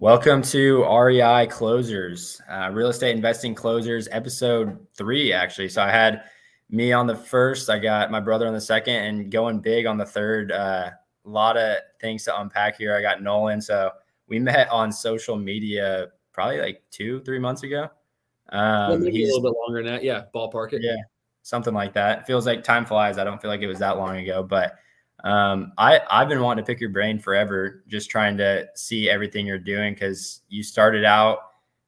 Welcome to REI Closers, uh, Real Estate Investing Closers, episode three, actually. So I had me on the first, I got my brother on the second, and going big on the third. Uh, a lot of things to unpack here. I got Nolan. So we met on social media probably like two, three months ago. Um, maybe a little bit longer than that. Yeah, ballpark it. Yeah, something like that. It feels like time flies. I don't feel like it was that long ago, but um, I I've been wanting to pick your brain forever, just trying to see everything you're doing because you started out,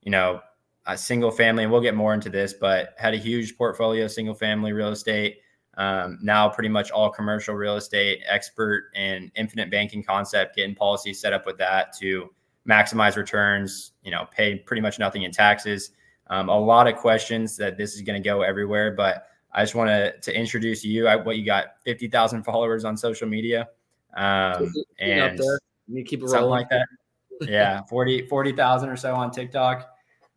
you know, a single family, and we'll get more into this, but had a huge portfolio, single family real estate. Um, now pretty much all commercial real estate, expert in infinite banking concept, getting policies set up with that to maximize returns. You know, pay pretty much nothing in taxes. Um, a lot of questions that this is going to go everywhere, but I just want to to introduce you. I, what you got? Fifty thousand followers on social media, um, and you keep it something rolling. like that. Yeah, 40 40,000 or so on TikTok.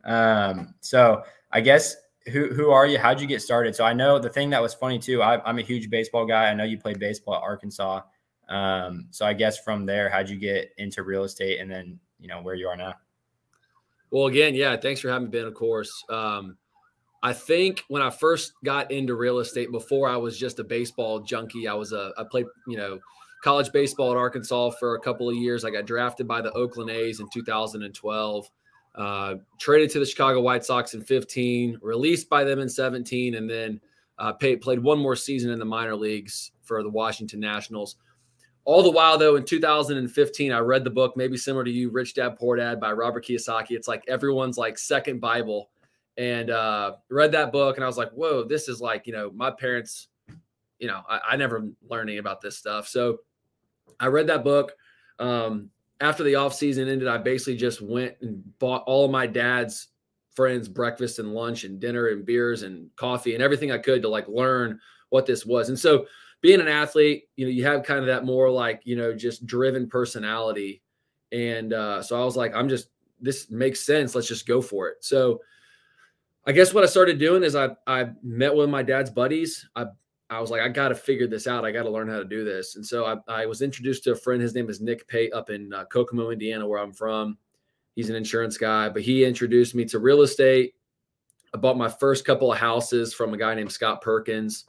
Um, so I guess who who are you? How'd you get started? So I know the thing that was funny too. I, am a huge baseball guy. I know you played baseball at Arkansas. Um, so I guess from there, how'd you get into real estate, and then you know where you are now? Well, again, yeah. Thanks for having me, Ben. Of course. Um, I think when I first got into real estate, before I was just a baseball junkie, I was a I played you know college baseball at Arkansas for a couple of years. I got drafted by the Oakland A's in 2012. Uh, traded to the Chicago White Sox in 15, released by them in 17, and then uh, played one more season in the minor leagues for the Washington Nationals. All the while, though, in 2015, I read the book, maybe similar to you, Rich Dad Poor Dad by Robert Kiyosaki. It's like everyone's like second Bible and uh, read that book and I was like, whoa, this is like, you know, my parents, you know, I, I never learned any about this stuff. So I read that book. Um, after the off season ended, I basically just went and bought all of my dad's friends breakfast and lunch and dinner and beers and coffee and everything I could to like learn what this was. And so being an athlete, you know, you have kind of that more like, you know, just driven personality. And uh, so I was like, I'm just, this makes sense. Let's just go for it. So I guess what I started doing is I I met with my dad's buddies. I I was like, I got to figure this out. I got to learn how to do this. And so I, I was introduced to a friend. His name is Nick Pate up in uh, Kokomo, Indiana, where I'm from. He's an insurance guy, but he introduced me to real estate. I bought my first couple of houses from a guy named Scott Perkins.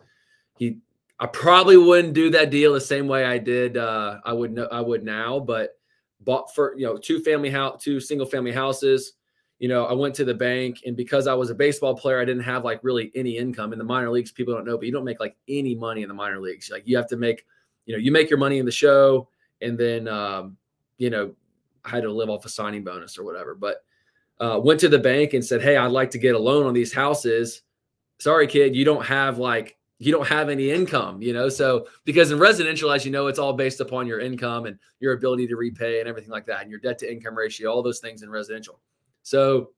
He, I probably wouldn't do that deal the same way I did. Uh, I would know, I would now, but bought for you know two family house, two single family houses you know, I went to the bank and because I was a baseball player, I didn't have like really any income in the minor leagues. People don't know, but you don't make like any money in the minor leagues. Like you have to make, you know, you make your money in the show and then, um, you know, I had to live off a signing bonus or whatever. But uh, went to the bank and said, Hey, I'd like to get a loan on these houses. Sorry, kid, you don't have like, you don't have any income, you know? So, because in residential, as you know, it's all based upon your income and your ability to repay and everything like that, and your debt to income ratio, all those things in residential. So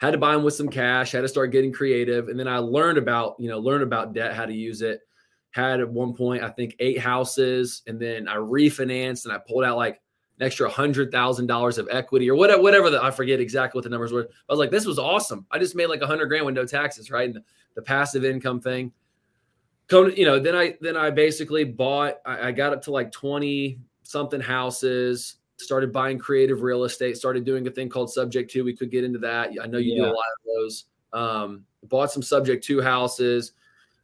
had to buy them with some cash, had to start getting creative. And then I learned about, you know, learn about debt, how to use it. Had at one point, I think eight houses, and then I refinanced and I pulled out like an extra hundred thousand dollars of equity or whatever, whatever the, I forget exactly what the numbers were. I was like, this was awesome. I just made like a hundred grand with no taxes, right? And the, the passive income thing. Come, you know, then I then I basically bought, I, I got up to like 20 something houses, started buying creative real estate, started doing a thing called Subject Two. We could get into that. I know you yeah. do a lot of those. Um, bought some Subject Two houses,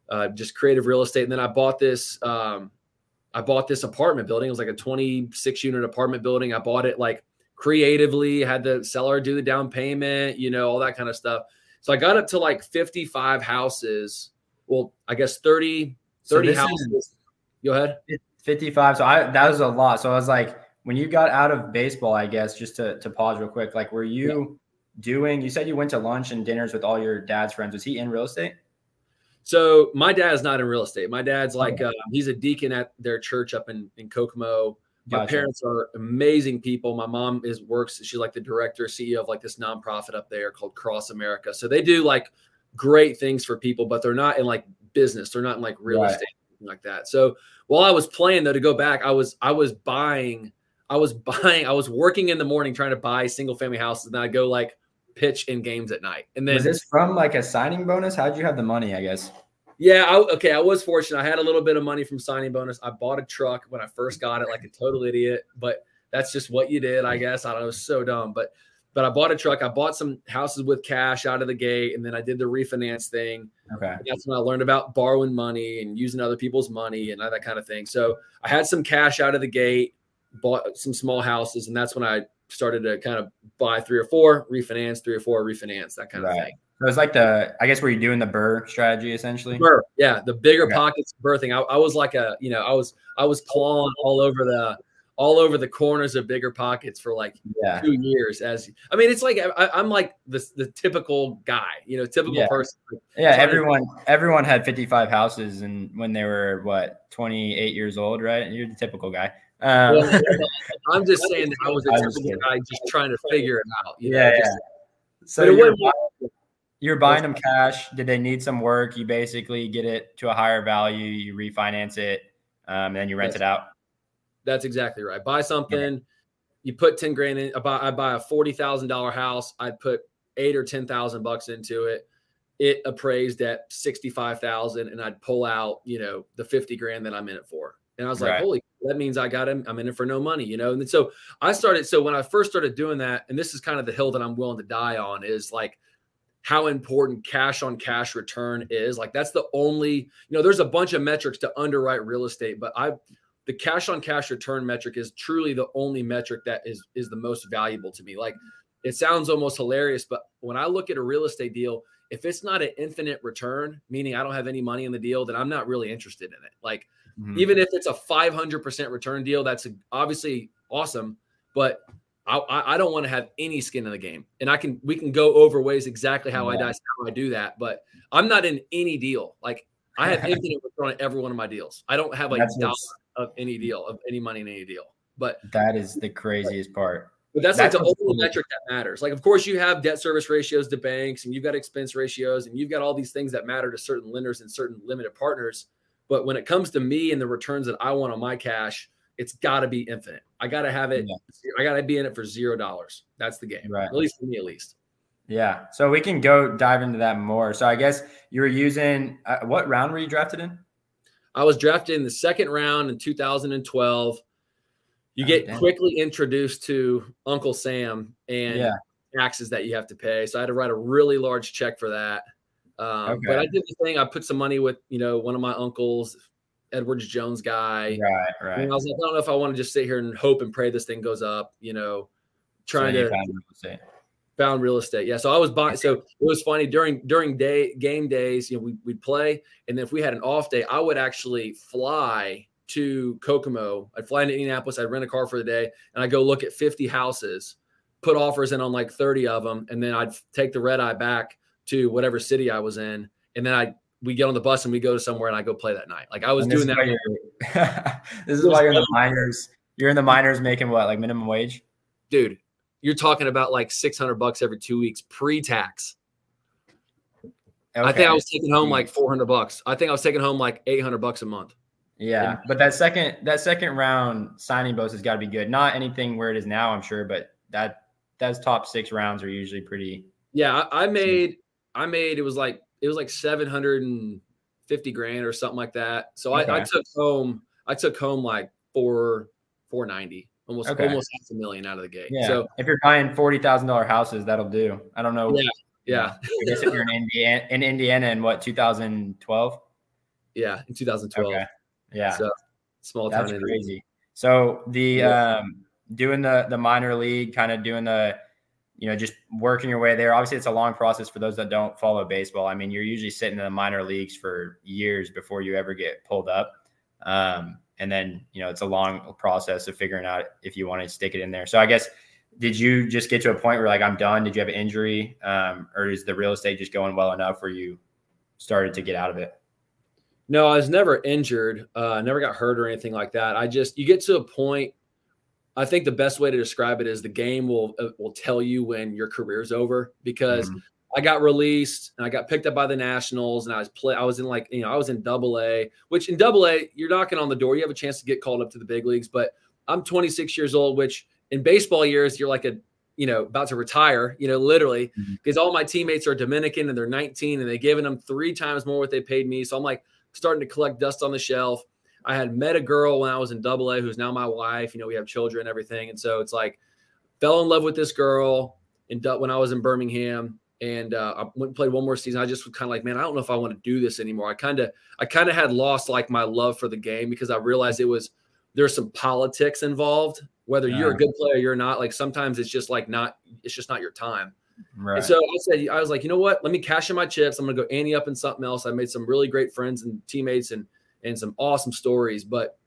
uh, just creative real estate, and then I bought this. Um, I bought this apartment building. It was like a 26 unit apartment building. I bought it like creatively. Had the seller do the down payment, you know, all that kind of stuff. So I got up to like 55 houses. Well, I guess 30, 30 so houses. Is, Go ahead. 55. So I that was a lot. So I was like when you got out of baseball, I guess just to, to pause real quick, like were you yeah. doing? You said you went to lunch and dinners with all your dad's friends. Was he in real estate? So my dad's not in real estate. My dad's like uh, he's a deacon at their church up in in Kokomo. My gotcha. parents are amazing people. My mom is works. She's like the director, CEO of like this nonprofit up there called Cross America. So they do like great things for people, but they're not in like business. They're not in like real right. estate like that. So while I was playing though, to go back, I was I was buying I was buying, I was working in the morning trying to buy single family houses, and then I go like pitch in games at night. And then was this from like a signing bonus? How'd you have the money? I guess. Yeah, I, okay. I was fortunate. I had a little bit of money from signing bonus. I bought a truck when I first got it, like a total idiot, but that's just what you did, I guess. I don't know, so dumb, but but I bought a truck. I bought some houses with cash out of the gate, and then I did the refinance thing. Okay. And that's when I learned about borrowing money and using other people's money and all that kind of thing. So I had some cash out of the gate, bought some small houses, and that's when I started to kind of buy three or four, refinance, three or four, refinance, that kind Right. of thing. So was like the, I guess, were you're doing the BRRRR strategy essentially? BRRRR, yeah, the bigger Okay. pockets birthing. I, I was like a, you know, I was I was clawing all over the all over the corners of BiggerPockets for like Yeah. two years. As I mean, it's like I, I'm like the the typical guy, you know, typical Yeah. person. Yeah. Trying to- Everyone, everyone had 55 houses and when they were what, 28 years old, right? You're the typical guy. Um, Well, I'm just saying that I was a typical guy just trying to figure it out. You know, yeah. Yeah. just- So you're, you're buying them cash. Did they need some work? You basically get it to a higher value. You refinance it, um, and then you rent Yes. it out. That's exactly right. Buy something, you put 10 grand in. I buy, I buy a $40,000 house. I'd put eight or 10,000 bucks into it. It appraised at 65,000 and I'd pull out, you know, the 50 grand that I'm in it for. And I was like, Right. holy, that means I got him. I'm in it for no money, you know? And so I started, so when I first started doing that, and this is kind of the hill that I'm willing to die on is like, how important cash on cash return is. Like that's the only, you know, there's a bunch of metrics to underwrite real estate, but I the cash on cash return metric is truly the only metric that is is the most valuable to me. Like it sounds almost hilarious, but when I look at a real estate deal, if it's not an infinite return, meaning I don't have any money in the deal, then I'm not really interested in it. Like Mhm. even if it's a 500% return deal, that's obviously awesome, but I, I I don't want to have any skin in the game. And I can, we can go over ways exactly how I Yeah. dice, how I do that, but I'm not in any deal. Like I have infinite return on every one of my deals. I don't have like That's dollar of any deal of any money in any deal, but, that is the craziest part. but that's, That's like the only metric that matters. Like, of course you have debt service ratios to banks and you've got expense ratios and you've got all these things that matter to certain lenders and certain limited partners. But when it comes to me and the returns that I want on my cash, it's got to be infinite. I got to have it. I got to be in it for zero dollars. That's the game, Right. at least for me, at least. Yeah. So we can go dive into that more. So I guess you were using uh, what round were you drafted in? I was drafted in the second round in 2012. You Oh, get quickly introduced to Uncle Sam and Yeah. taxes that you have to pay. So I had to write a really large check for that. Um, But I did the thing. I put some money with you know one of my uncles, Edwards Jones guy. Right. Right. And I was like, I don't know if I want to just sit here and hope and pray this thing goes up. You know, So trying you to found real estate. found real estate. Yeah. So I was buying. So it was funny during during day game days. You know, we we'd play, and then if we had an off day, I would actually fly to Kokomo. I'd fly into Indianapolis. I'd rent a car for the day, and I'd go look at fifty houses, put offers in on like thirty of them, and then I'd take the red eye back to whatever city I was in, and then I we get on the bus and we go to somewhere and I go play that night. Like I was doing that. this is why you're in the minors. You're in the minors making what, like minimum wage? dude. You're talking about like six hundred bucks every two weeks pre-tax. I think I was taking home like 400 bucks. I think I was taking home like 800 bucks a month. Yeah, but that second that second round signing bonus has got to be good. Not anything where it is now, I'm sure, but that that's top six rounds are usually pretty. Yeah, I, I made, I made, it was like, it was like 750 grand or something like that. So I, I took home, I took home like four, 490, almost, Okay. almost half a million out of the gate. Yeah. So if you're buying forty thousand dollar houses, that'll do. I don't know. Yeah. yeah, I guess if you're in Indiana, in Indiana in what 2012. yeah, in 2012. Okay. Yeah. So small town. That's crazy. So the Yeah. um doing the the minor league, kind of doing the you know just working your way there. Obviously, it's a long process for those that don't follow baseball. I mean, you're usually sitting in the minor leagues for years before you ever get pulled up. Um, and then you know it's a long process of figuring out if you want to stick it in there. So I guess did you just get to a point where like I'm done? Did you have an injury, um, or is the real estate just going well enough where you started to get out of it? No, I was never injured. Uh, never got hurt or anything like that. I just you get to a point. I think the best way to describe it is the game will uh, will tell you when your career's over because Mhm. I got released and I got picked up by the Nationals and I was play I was in like you know I was in Double A, which in Double A you're knocking on the door. You have a chance to get called up to the big leagues, but I'm 26 years old, which in baseball years you're like a you know about to retire, you know literally because all my teammates are Dominican and they're 19 and they're giving them three times more what they paid me. So I'm like starting to collect dust on the shelf. I had met a girl when I was in double A who's now my wife. You know, we have children and everything. And so it's like, fell in love with this girl in, when I was in Birmingham. And uh, I went and played one more season. I just was kind of like, man, I don't know if I want to do this anymore. I kind of, I kind of had lost like my love for the game because I realized it was there's some politics involved. Whether you're a good player, you're not. Like sometimes it's just like not, it's just not your time. Right. And so I said, I was like, you know what? Let me cash in my chips. I'm gonna go ante up in something else. I made some really great friends and teammates and and some awesome stories. But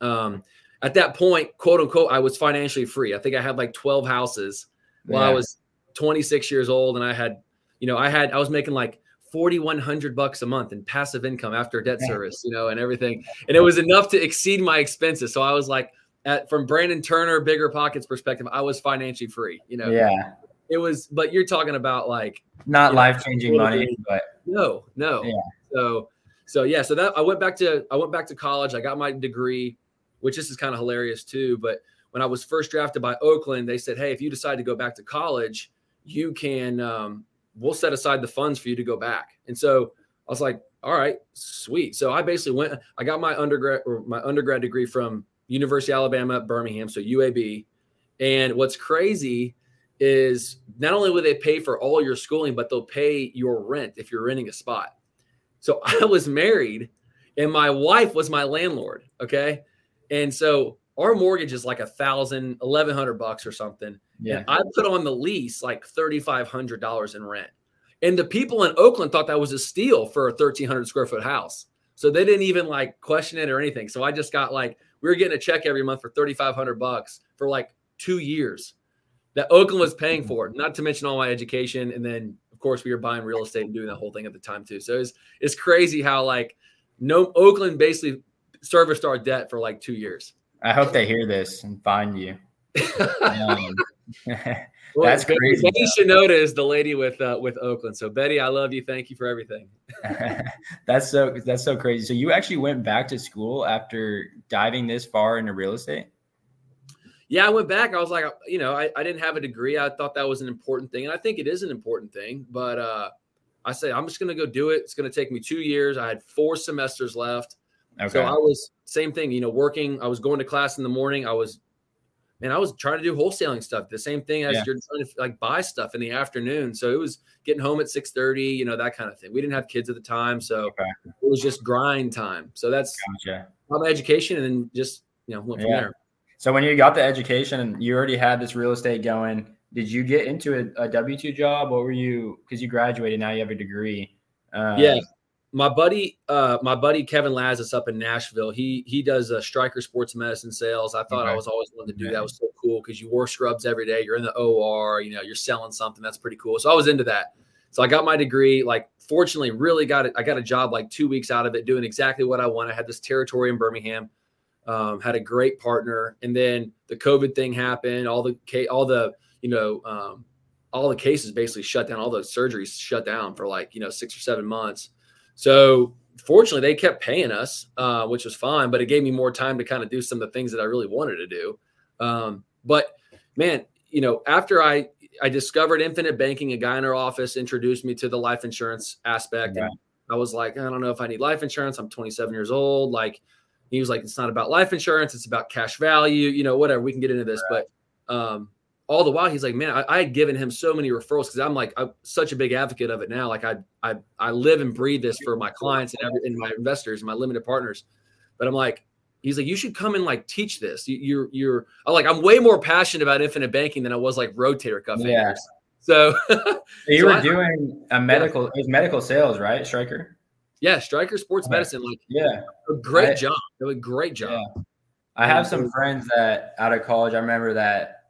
um, at that point, quote unquote, I was financially free. I think I had like 12 houses while yeah. I was 26 years old, and I had, you know, I had I was making like 4100 bucks a month in passive income after debt service, you know, and everything. And it was enough to exceed my expenses. So I was like, at, from Brandon Turner, BiggerPockets perspective, I was financially free, you know. Yeah it was, but you're talking about like not life changing money, but no, no. Yeah. So, so yeah, so that I went back to I went back to college. I got my degree, which this is kind of hilarious too. But when I was first drafted by Oakland, they said, "Hey, if you decide to go back to college, you can um, we'll set aside the funds for you to go back." And so I was like, "All right, sweet." So I basically went. I got my undergrad or my undergrad degree from University of Alabama Birmingham, so UAB. And what's crazy is not only will they pay for all your schooling, but they'll pay your rent if you're renting a spot. So I was married and my wife was my landlord. Okay. And so our mortgage is like a thousand, eleven hundred bucks or something. Yeah. And I put on the lease like $3,500 in rent. And the people in Oakland thought that was a steal for a 1300 square foot house. So they didn't even like question it or anything. So I just got like, we were getting a check every month for 3,500 bucks for like two years that Oakland was paying mm-hmm. for, not to mention all my education. And then, of course, we were buying real estate and doing that whole thing at the time too. So it's it's crazy how like no Oakland basically serviced our debt for like two years. I hope they hear this and find you. um, well, that's crazy. Betty Shinoda is the lady with uh, with Oakland. So Betty, I love you. Thank you for everything. that's so that's so crazy. So you actually went back to school after diving this far into real estate? Yeah, I went back. I was like, you know, I, I didn't have a degree. I thought that was an important thing. And I think it is an important thing. But uh, I said, I'm just going to go do it. It's going to take me two years. I had four semesters left. Okay. So I was, same thing, you know, working. I was going to class in the morning. I was, and I was trying to do wholesaling stuff. The same thing as yeah. you're trying to like buy stuff in the afternoon. So it was getting home at 6 30, you know, that kind of thing. We didn't have kids at the time. So okay. it was just grind time. So that's gotcha. my education. And then just, you know, went from yeah. there. So when you got the education and you already had this real estate going, did you get into a, a W two job? What were you? Because you graduated, now you have a degree. Uh, yeah, my buddy, uh, my buddy Kevin Lazis up in Nashville. He he does uh, Stryker Sports Medicine sales. I thought okay. I was always wanting to do that. It was so cool because you wore scrubs every day. You're in the OR. You know, you're selling something. That's pretty cool. So I was into that. So I got my degree. Like, fortunately, really got it. I got a job like two weeks out of it, doing exactly what I want. I had this territory in Birmingham um, had a great partner, and then the COVID thing happened. All the all the you know um, all the cases basically shut down. All the surgeries shut down for like you know six or seven months. So fortunately, they kept paying us, uh, which was fine. But it gave me more time to kind of do some of the things that I really wanted to do. Um, but man, you know, after I I discovered infinite banking, a guy in our office introduced me to the life insurance aspect, and I was like, I don't know if I need life insurance. I'm 27 years old, like he was like, it's not about life insurance, it's about cash value, you know, whatever. We can get into this, right. but um, all the while he's like, man, I, I, had given him so many referrals because I'm like, I'm such a big advocate of it now. Like I, I, I live and breathe this for my clients and, every, and my investors and my limited partners. But I'm like, he's like, you should come and like teach this. You, you're, you're, I'm like, I'm way more passionate about infinite banking than I was like rotator cuff yeah. So, so you so were I, doing a medical, yeah. it was medical sales, right? Stryker. Yeah, Stryker Sports okay. Medicine. Like, yeah, a great I, job. a great job. Yeah. I have some friends that out of college. I remember that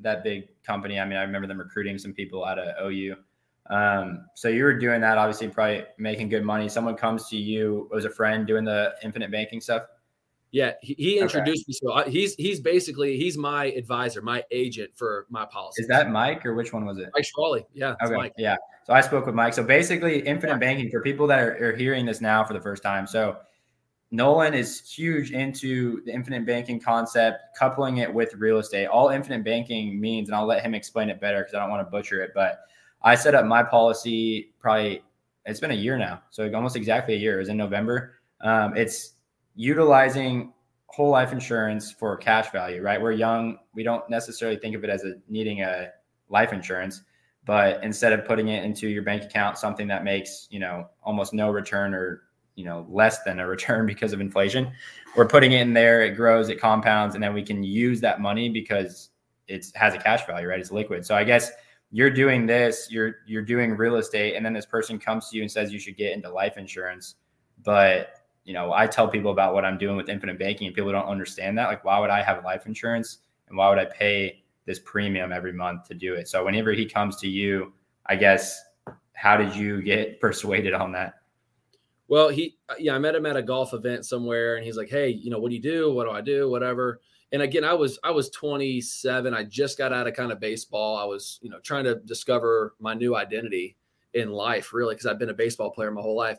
that big company. I mean, I remember them recruiting some people out of OU. Um, so you were doing that, obviously, probably making good money. Someone comes to you as a friend doing the infinite banking stuff. Yeah, he, he introduced okay. me. So I, he's he's basically he's my advisor, my agent for my policy. Is that Mike or which one was it? Mike Schwally. Yeah. Okay. Mike. Yeah. So I spoke with Mike. So basically, infinite banking for people that are, are hearing this now for the first time. So Nolan is huge into the infinite banking concept, coupling it with real estate. All infinite banking means, and I'll let him explain it better because I don't want to butcher it. But I set up my policy probably it's been a year now, so almost exactly a year. It was in November. Um, it's utilizing whole life insurance for cash value, right? We're young. We don't necessarily think of it as a needing a life insurance, but instead of putting it into your bank account, something that makes, you know, almost no return or, you know, less than a return because of inflation, we're putting it in there. It grows, it compounds, and then we can use that money because it has a cash value, right? It's liquid. So I guess you're doing this, you're you're doing real estate, and then this person comes to you and says you should get into life insurance. But you know, I tell people about what I'm doing with infinite banking, and people don't understand that. Like, why would I have life insurance, and why would I pay this premium every month to do it? So whenever he comes to you, I guess, how did you get persuaded on that? Well, he, uh, yeah, I met him at a golf event somewhere, and he's like, "Hey, you know, what do you do? What do I do? Whatever." and again, I was I was 27. I just got out of kind of baseball. I was you know trying to discover my new identity in life, really, because I've been a baseball player my whole life.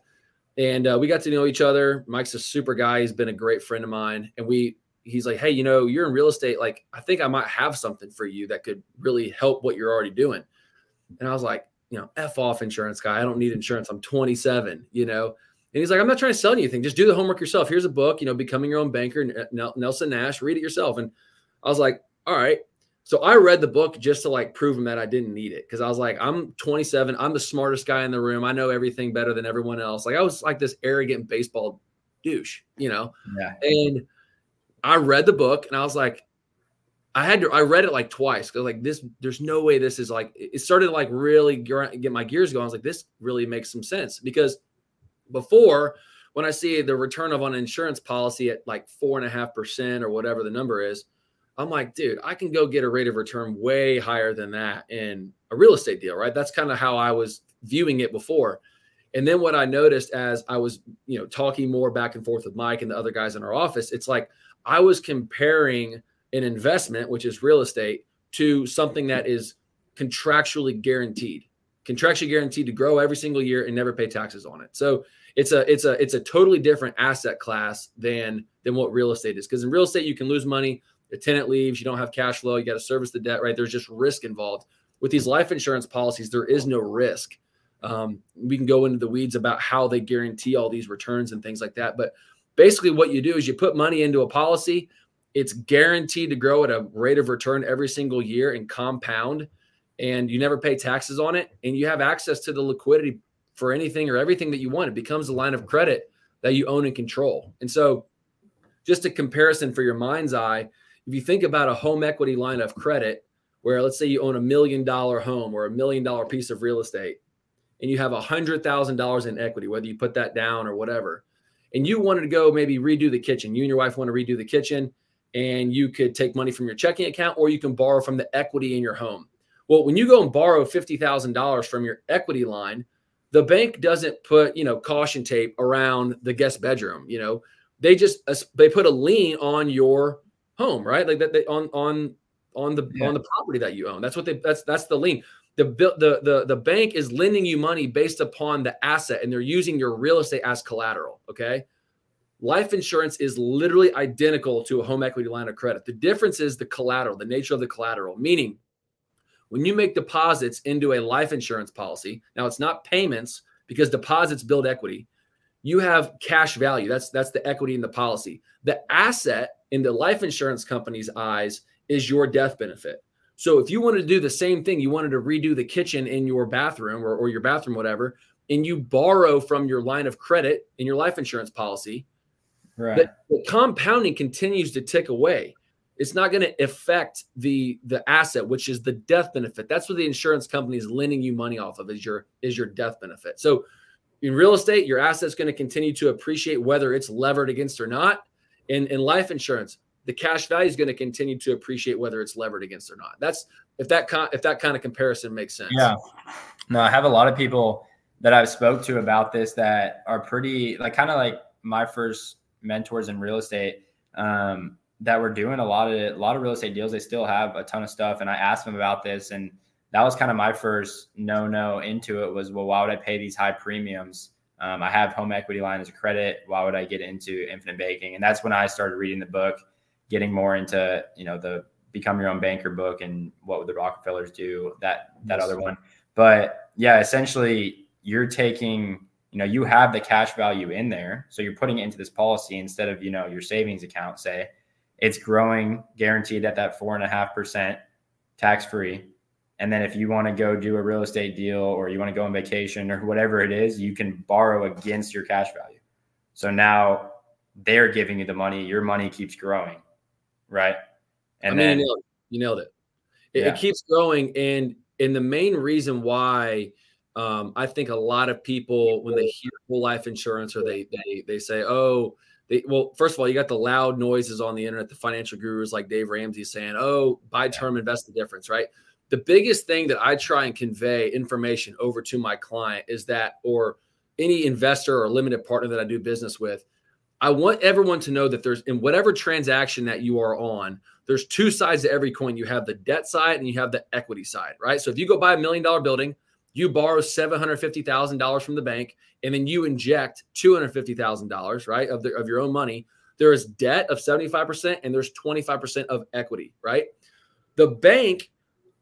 And uh, we got to know each other. Mike's a super guy. He's been a great friend of mine. And we he's like, hey, you know, you're in real estate. Like, I think I might have something for you that could really help what you're already doing. And I was like, you know, f off insurance guy. I don't need insurance. I'm 27. You know. And he's like, I'm not trying to sell you anything. Just do the homework yourself. Here's a book, you know, Becoming Your Own Banker, Nelson Nash. Read it yourself. And I was like, all right. So I read the book just to like prove him that I didn't need it because I was like, I'm 27. I'm the smartest guy in the room. I know everything better than everyone else. Like I was like this arrogant baseball douche, you know? Yeah. And I read the book and I was like, I had to, I read it like twice because like this, there's no way this is like, it started like really get my gears going. I was like, this really makes some sense because before, when I see the return of an insurance policy at like four and a half percent or whatever the number is, I'm like, dude, I can go get a rate of return way higher than that in a real estate deal, right? That's kind of how I was viewing it before. And then what I noticed as I was, you know, talking more back and forth with Mike and the other guys in our office, it's like I was comparing an investment, which is real estate, to something that is contractually guaranteed contractually guaranteed to grow every single year and never pay taxes on it. So it's a it's a it's a totally different asset class than than what real estate is. Because in real estate, you can lose money. The tenant leaves, you don't have cash flow, you got to service the debt, right? There's just risk involved. With these life insurance policies, there is no risk. Um, we can go into the weeds about how they guarantee all these returns and things like that. But basically, what you do is you put money into a policy. It's guaranteed to grow at a rate of return every single year and compound and you never pay taxes on it and you have access to the liquidity for anything or everything that you want. It becomes a line of credit that you own and control. And so, just a comparison for your mind's eye, if you think about a home equity line of credit, where let's say you own a million dollar home or a million dollar piece of real estate, and you have a hundred thousand dollars in equity, whether you put that down or whatever, and you wanted to go maybe redo the kitchen, you and your wife want to redo the kitchen, and you could take money from your checking account or you can borrow from the equity in your home well, when you go and borrow $50,000 from your equity line, the bank doesn't put, you know, caution tape around the guest bedroom, you know. They just they put a lien on your home, right? Like that they, on on on the yeah. on the property that you own. That's what they that's that's the lien. The, the the the bank is lending you money based upon the asset and they're using your real estate as collateral, okay? Life insurance is literally identical to a home equity line of credit. The difference is the collateral, the nature of the collateral, meaning when you make deposits into a life insurance policy, now it's not payments because deposits build equity. You have cash value. That's that's the equity in the policy. The asset in the life insurance company's eyes is your death benefit. So if you wanted to do the same thing, you wanted to redo the kitchen in your bathroom or, or your bathroom, whatever, and you borrow from your line of credit in your life insurance policy, right. the, the compounding continues to tick away it's not going to affect the the asset which is the death benefit that's what the insurance company is lending you money off of is your is your death benefit so in real estate your asset's going to continue to appreciate whether it's levered against or not in in life insurance the cash value is going to continue to appreciate whether it's levered against or not that's if that con- if that kind of comparison makes sense yeah no i have a lot of people that i've spoke to about this that are pretty like kind of like my first mentors in real estate um, that were doing a lot of a lot of real estate deals. They still have a ton of stuff, and I asked them about this, and that was kind of my first no no into it. Was well, why would I pay these high premiums? Um, I have home equity line as a credit. Why would I get into infinite banking? And that's when I started reading the book, getting more into you know the become your own banker book and what would the Rockefellers do that that other one. But yeah, essentially you're taking you know, you have the cash value in there. So you're putting it into this policy instead of, you know, your savings account, say it's growing guaranteed at that four and a half percent tax free. And then if you want to go do a real estate deal or you want to go on vacation or whatever it is, you can borrow against your cash value. So now they're giving you the money, your money keeps growing. Right. And I mean, then you nailed it. You nailed it. It, yeah. it keeps growing. And and the main reason why um, I think a lot of people when they hear whole life insurance or they they they say, oh, they, well, first of all, you got the loud noises on the internet, the financial gurus like Dave Ramsey saying, oh, buy term, invest the difference, right? The biggest thing that I try and convey information over to my client is that, or any investor or limited partner that I do business with, I want everyone to know that there's in whatever transaction that you are on, there's two sides to every coin. You have the debt side and you have the equity side, right? So if you go buy a million dollar building, you borrow $750,000 from the bank and then you inject $250,000, right, of, the, of your own money. There is debt of 75% and there's 25% of equity, right? The bank,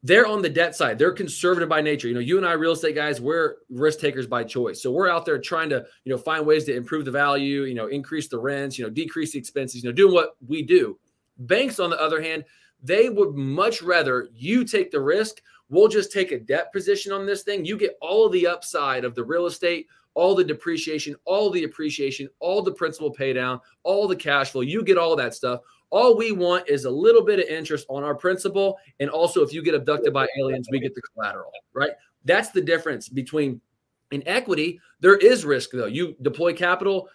they're on the debt side. They're conservative by nature. You know, you and I real estate guys, we're risk takers by choice. So we're out there trying to, you know, find ways to improve the value, you know, increase the rents, you know, decrease the expenses, you know, doing what we do. Banks, on the other hand, they would much rather you take the risk. We'll just take a debt position on this thing. You get all of the upside of the real estate, all the depreciation, all the appreciation, all the principal pay down, all the cash flow. You get all that stuff. All we want is a little bit of interest on our principal. And also, if you get abducted by aliens, we get the collateral, right? That's the difference between in equity. There is risk, though. You deploy capital,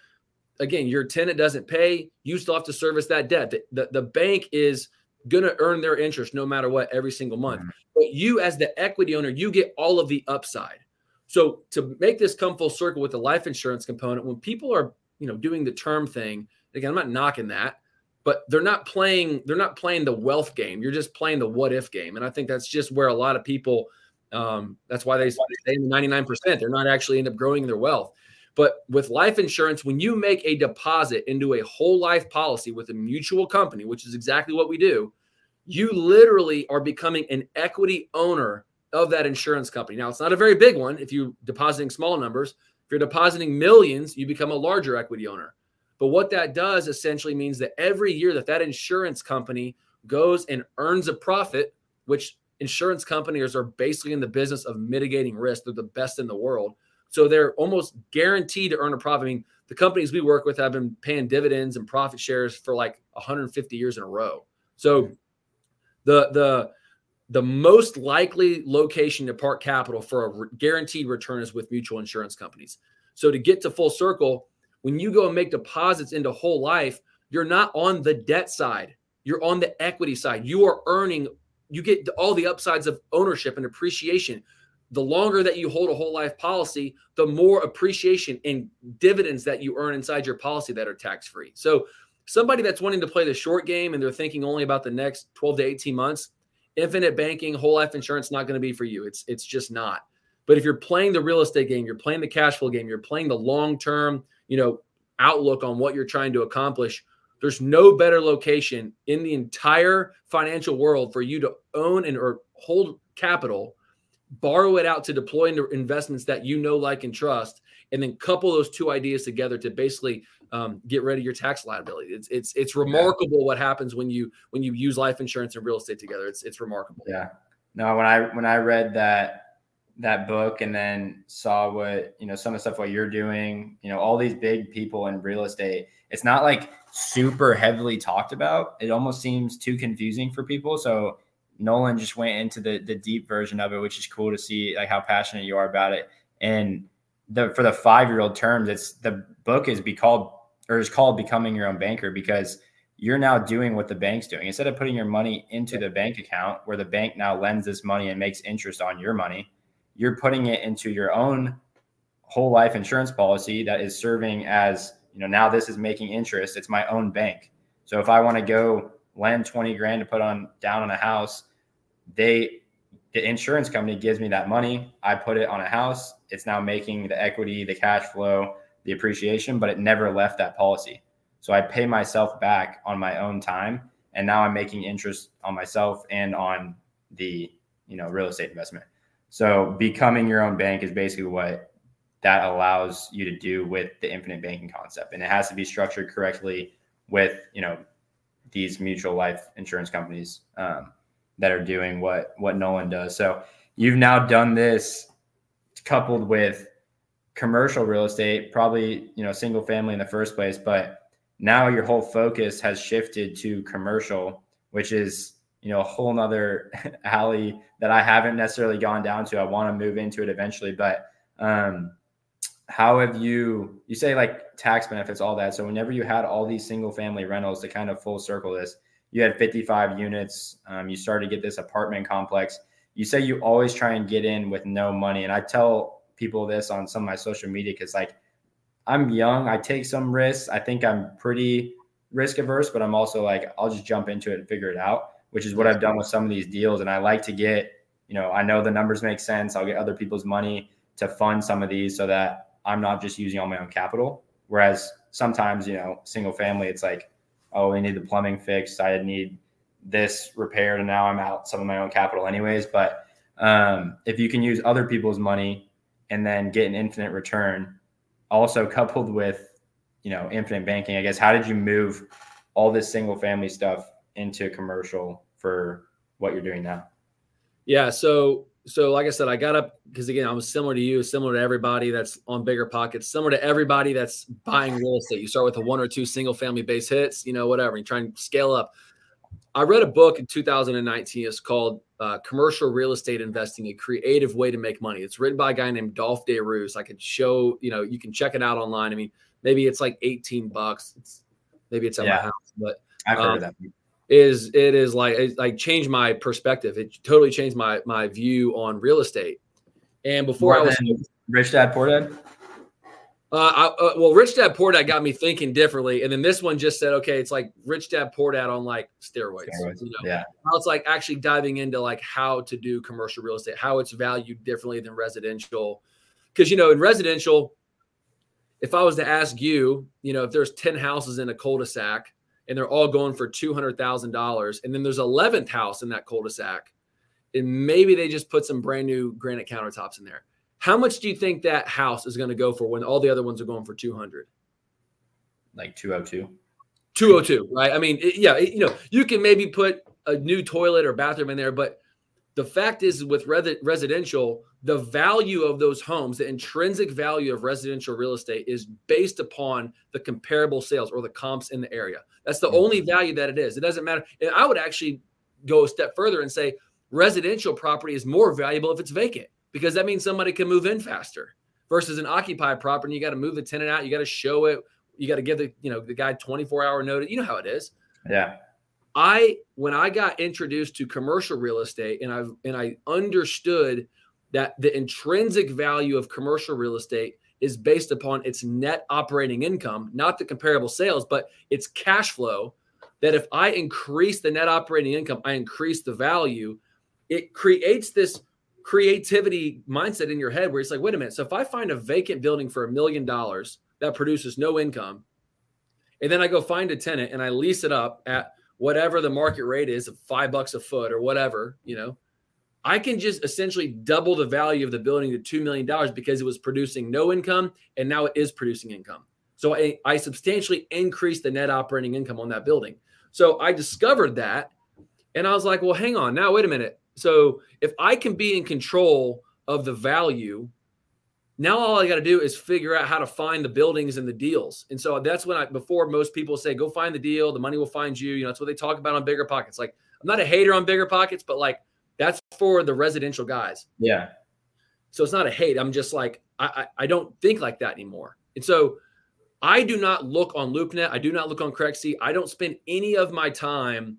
again, your tenant doesn't pay, you still have to service that debt. The, the, the bank is going to earn their interest no matter what every single month. Mm-hmm. But you, as the equity owner, you get all of the upside. So to make this come full circle with the life insurance component, when people are you know doing the term thing, again, I'm not knocking that, but they're not playing they're not playing the wealth game. You're just playing the what if game, and I think that's just where a lot of people. Um, that's why they stay in the 99%. They're not actually end up growing their wealth. But with life insurance, when you make a deposit into a whole life policy with a mutual company, which is exactly what we do, you literally are becoming an equity owner of that insurance company. Now, it's not a very big one if you're depositing small numbers. If you're depositing millions, you become a larger equity owner. But what that does essentially means that every year that that insurance company goes and earns a profit, which insurance companies are basically in the business of mitigating risk, they're the best in the world. So they're almost guaranteed to earn a profit. I mean, the companies we work with have been paying dividends and profit shares for like 150 years in a row. So the the the most likely location to park capital for a re- guaranteed return is with mutual insurance companies. So to get to full circle, when you go and make deposits into whole life, you're not on the debt side. You're on the equity side. You are earning, you get all the upsides of ownership and appreciation the longer that you hold a whole life policy, the more appreciation and dividends that you earn inside your policy that are tax free. So, somebody that's wanting to play the short game and they're thinking only about the next 12 to 18 months, infinite banking, whole life insurance not going to be for you. It's it's just not. But if you're playing the real estate game, you're playing the cash flow game, you're playing the long term, you know, outlook on what you're trying to accomplish, there's no better location in the entire financial world for you to own and or hold capital borrow it out to deploy into investments that you know, like, and trust, and then couple those two ideas together to basically um, get rid of your tax liability. It's it's it's remarkable yeah. what happens when you when you use life insurance and real estate together. It's it's remarkable. Yeah. No, when I when I read that that book and then saw what you know some of the stuff what you're doing, you know, all these big people in real estate, it's not like super heavily talked about. It almost seems too confusing for people. So Nolan just went into the the deep version of it, which is cool to see like how passionate you are about it. And the for the five year old terms, it's the book is be called or is called becoming your own banker because you're now doing what the bank's doing. Instead of putting your money into the bank account where the bank now lends this money and makes interest on your money, you're putting it into your own whole life insurance policy that is serving as, you know, now this is making interest. It's my own bank. So if I want to go lend 20 grand to put on down on a house, they the insurance company gives me that money. I put it on a house. It's now making the equity, the cash flow, the appreciation, but it never left that policy. So I pay myself back on my own time. And now I'm making interest on myself and on the, you know, real estate investment. So becoming your own bank is basically what that allows you to do with the infinite banking concept. And it has to be structured correctly with, you know, these mutual life insurance companies um, that are doing what what Nolan does. So you've now done this coupled with commercial real estate, probably you know single family in the first place, but now your whole focus has shifted to commercial, which is you know a whole nother alley that I haven't necessarily gone down to. I want to move into it eventually, but um, how have you you say like tax benefits all that. So whenever you had all these single family rentals to kind of full circle this you had 55 units um, you started to get this apartment complex. You say you always try and get in with no money and i tell people this on some of my social media because like i'm young i take some risks. I think i'm pretty risk averse but i'm also like i'll just jump into it and figure it out which is what i've done with some of these deals and i like to get you know i know the numbers make sense i'll get other people's money to fund some of these so that I'm not just using all my own capital. Whereas sometimes, you know, single family, it's like, oh, we need the plumbing fixed. I need this repaired, and now I'm out some of my own capital, anyways. But um, if you can use other people's money and then get an infinite return, also coupled with, you know, infinite banking, I guess, how did you move all this single family stuff into commercial for what you're doing now? Yeah. So so like I said, I got up because again, I was similar to you, similar to everybody that's on BiggerPockets, similar to everybody that's buying real estate. You start with a one or two single family base hits, you know, whatever. You try and scale up. I read a book in 2019. It's called uh, Commercial Real Estate Investing: A Creative Way to Make Money. It's written by a guy named Dolf de Roos. I could show, you know, you can check it out online. I mean, maybe it's like 18 bucks. It's, maybe it's at yeah. my house, but I've heard um, of that is it is like it like changed my perspective. It totally changed my my view on real estate. And before More I was Rich Dad Poor Dad. Uh, I, uh, well, Rich Dad Poor Dad got me thinking differently, and then this one just said, okay, it's like Rich Dad Poor Dad on like steroids. steroids. You know? Yeah. Now it's like actually diving into like how to do commercial real estate, how it's valued differently than residential, because you know in residential, if I was to ask you, you know, if there's ten houses in a cul-de-sac, and they're all going for $200,000. And then there's 11th house in that cul-de-sac. And maybe they just put some brand new granite countertops in there. How much do you think that house is going to go for when all the other ones are going for 200? Like 202. 202, right? I mean, it, yeah, it, you know, you can maybe put a new toilet or bathroom in there, but the fact is with residential, the value of those homes, the intrinsic value of residential real estate is based upon the comparable sales or the comps in the area. That's the only mm-hmm. value that it is. It doesn't matter. And I would actually go a step further and say residential property is more valuable if it's vacant because that means somebody can move in faster versus an occupied property. You got to move the tenant out. You got to show it. You got to give the you know the guy 24 hour notice. You know how it is. Yeah. I when I got introduced to commercial real estate and I and I understood that the intrinsic value of commercial real estate is based upon its net operating income, not the comparable sales, but its cash flow. That if I increase the net operating income, I increase the value. It creates this creativity mindset in your head where it's like, wait a minute. So if I find a vacant building for a million dollars that produces no income, and then I go find a tenant and I lease it up at whatever the market rate is of five bucks a foot or whatever, you know, I can just essentially double the value of the building to $2 million because it was producing no income and now it is producing income. So I, I substantially increased the net operating income on that building. So I discovered that and I was like, well, hang on now, wait a minute. So if I can be in control of the value, now all I got to do is figure out how to find the buildings and the deals. And so that's when I, before most people say, go find the deal, the money will find you. You know, that's what they talk about on BiggerPockets. Like, I'm not a hater on BiggerPockets, but like, that's for the residential guys. Yeah. So it's not a hate. I'm just like, I, I, I don't think like that anymore. And so I do not look on LoopNet. I do not look on Crexi. I don't spend any of my time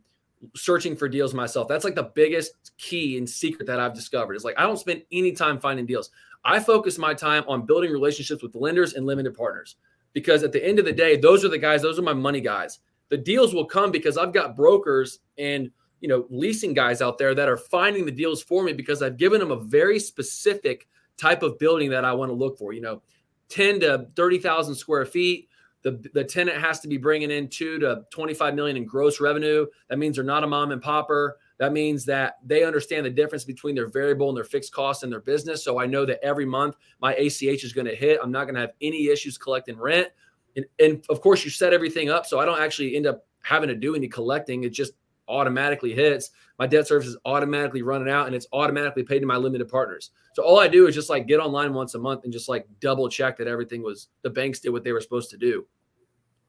searching for deals myself. That's like the biggest key and secret that I've discovered. Is like I don't spend any time finding deals. I focus my time on building relationships with lenders and limited partners because at the end of the day, those are the guys, those are my money guys. The deals will come because I've got brokers and you know, leasing guys out there that are finding the deals for me because I've given them a very specific type of building that I want to look for. You know, 10 to 30,000 square feet. The, the tenant has to be bringing in two to 25 million in gross revenue. That means they're not a mom and popper. That means that they understand the difference between their variable and their fixed costs in their business. So I know that every month my ACH is going to hit. I'm not going to have any issues collecting rent. And, and of course, you set everything up so I don't actually end up having to do any collecting. It just automatically hits. My debt service is automatically running out and it's automatically paid to my limited partners. So all I do is just like get online once a month and just like double check that everything was the banks did what they were supposed to do.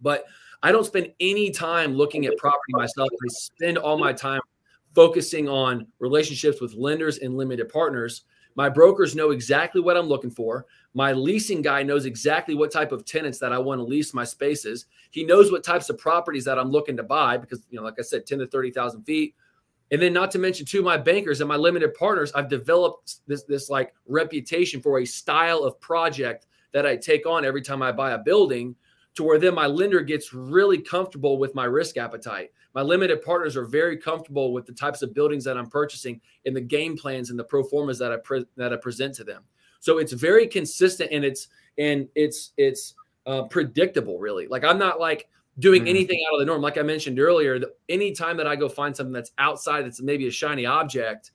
But I don't spend any time looking at property myself. I spend all my time focusing on relationships with lenders and limited partners. My brokers know exactly what I'm looking for. My leasing guy knows exactly what type of tenants that I want to lease my spaces. He knows what types of properties that I'm looking to buy because, you know, like I said, 10 to 30,000 feet. And then not to mention to my bankers and my limited partners, I've developed this, this like reputation for a style of project that I take on every time I buy a building to where then my lender gets really comfortable with my risk appetite. My limited partners are very comfortable with the types of buildings that I'm purchasing and the game plans and the pro formas that I pre- that I present to them. So it's very consistent and it's and it's it's uh, predictable, really. Like I'm not like doing mm-hmm. anything out of the norm. Like I mentioned earlier, the, anytime that I go find something that's outside, that's maybe a shiny object,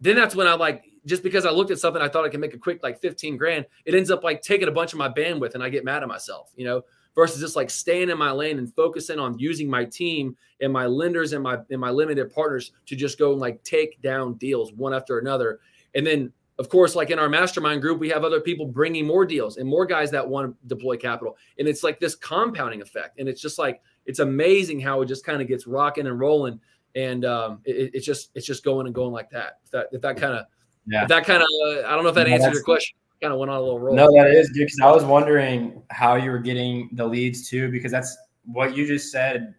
then that's when I like just because I looked at something I thought I could make a quick like 15 grand, it ends up like taking a bunch of my bandwidth and I get mad at myself, you know versus just like staying in my lane and focusing on using my team and my lenders and my and my limited partners to just go and like take down deals one after another. And then of course, like in our mastermind group, we have other people bringing more deals and more guys that want to deploy capital. And it's like this compounding effect. And it's just like, it's amazing how it just kind of gets rocking and rolling. And um, it, it's just, it's just going and going like that. If that, if that kind of, yeah. that kind of, uh, I don't know if that yeah, answered your question kind of went on a little roll. No, that is good because I was wondering how you were getting the leads too, because that's what you just said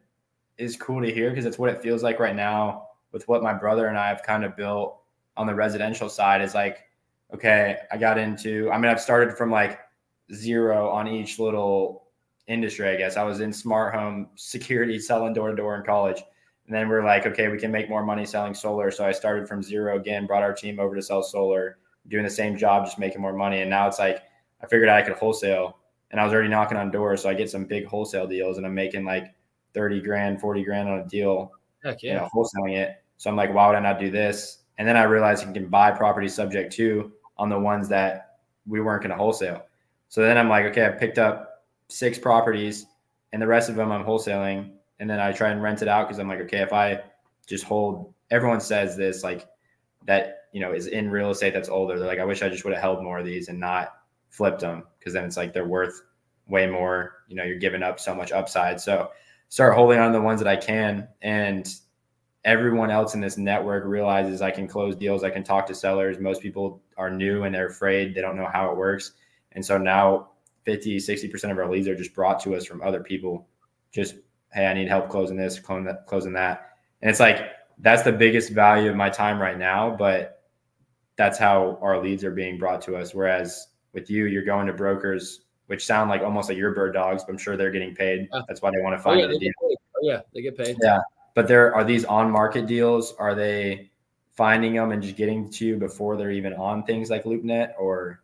is cool to hear because it's what it feels like right now with what my brother and I have kind of built on the residential side is like, okay, I got into, I mean, I've started from like zero on each little industry, I guess. I was in smart home security selling door to door in college. And then we're like, okay, we can make more money selling solar. So I started from zero again, brought our team over to sell solar doing the same job, just making more money. And now it's like I figured out I could wholesale and I was already knocking on doors. So I get some big wholesale deals and I'm making like 30 grand, 40 grand on a deal, Heck yeah. you know, wholesaling it. So I'm like, why would I not do this? And then I realized you can buy property subject to on the ones that we weren't going to wholesale. So then I'm like, okay, I picked up six properties and the rest of them I'm wholesaling. And then I try and rent it out because I'm like, okay, if I just hold, everyone says this, like that you know is in real estate that's older they're like i wish i just would have held more of these and not flipped them because then it's like they're worth way more you know you're giving up so much upside. So start holding on to the ones that i can and everyone else in this network realizes i can close deals i can talk to sellers most people are new and they're afraid they don't know how it works and so now 50 60% of our leads are just brought to us from other people just hey i need help closing this closing that closing that and it's like that's the biggest value of my time right now but that's how our leads are being brought to us. Whereas with you, you're going to brokers, which sound like almost like your bird dogs, but I'm sure they're getting paid. That's why they want to find oh, yeah, the deal. Oh, yeah, they get paid. Yeah. But there are these on market deals. Are they finding them and just getting to you before they're even on things like LoopNet or?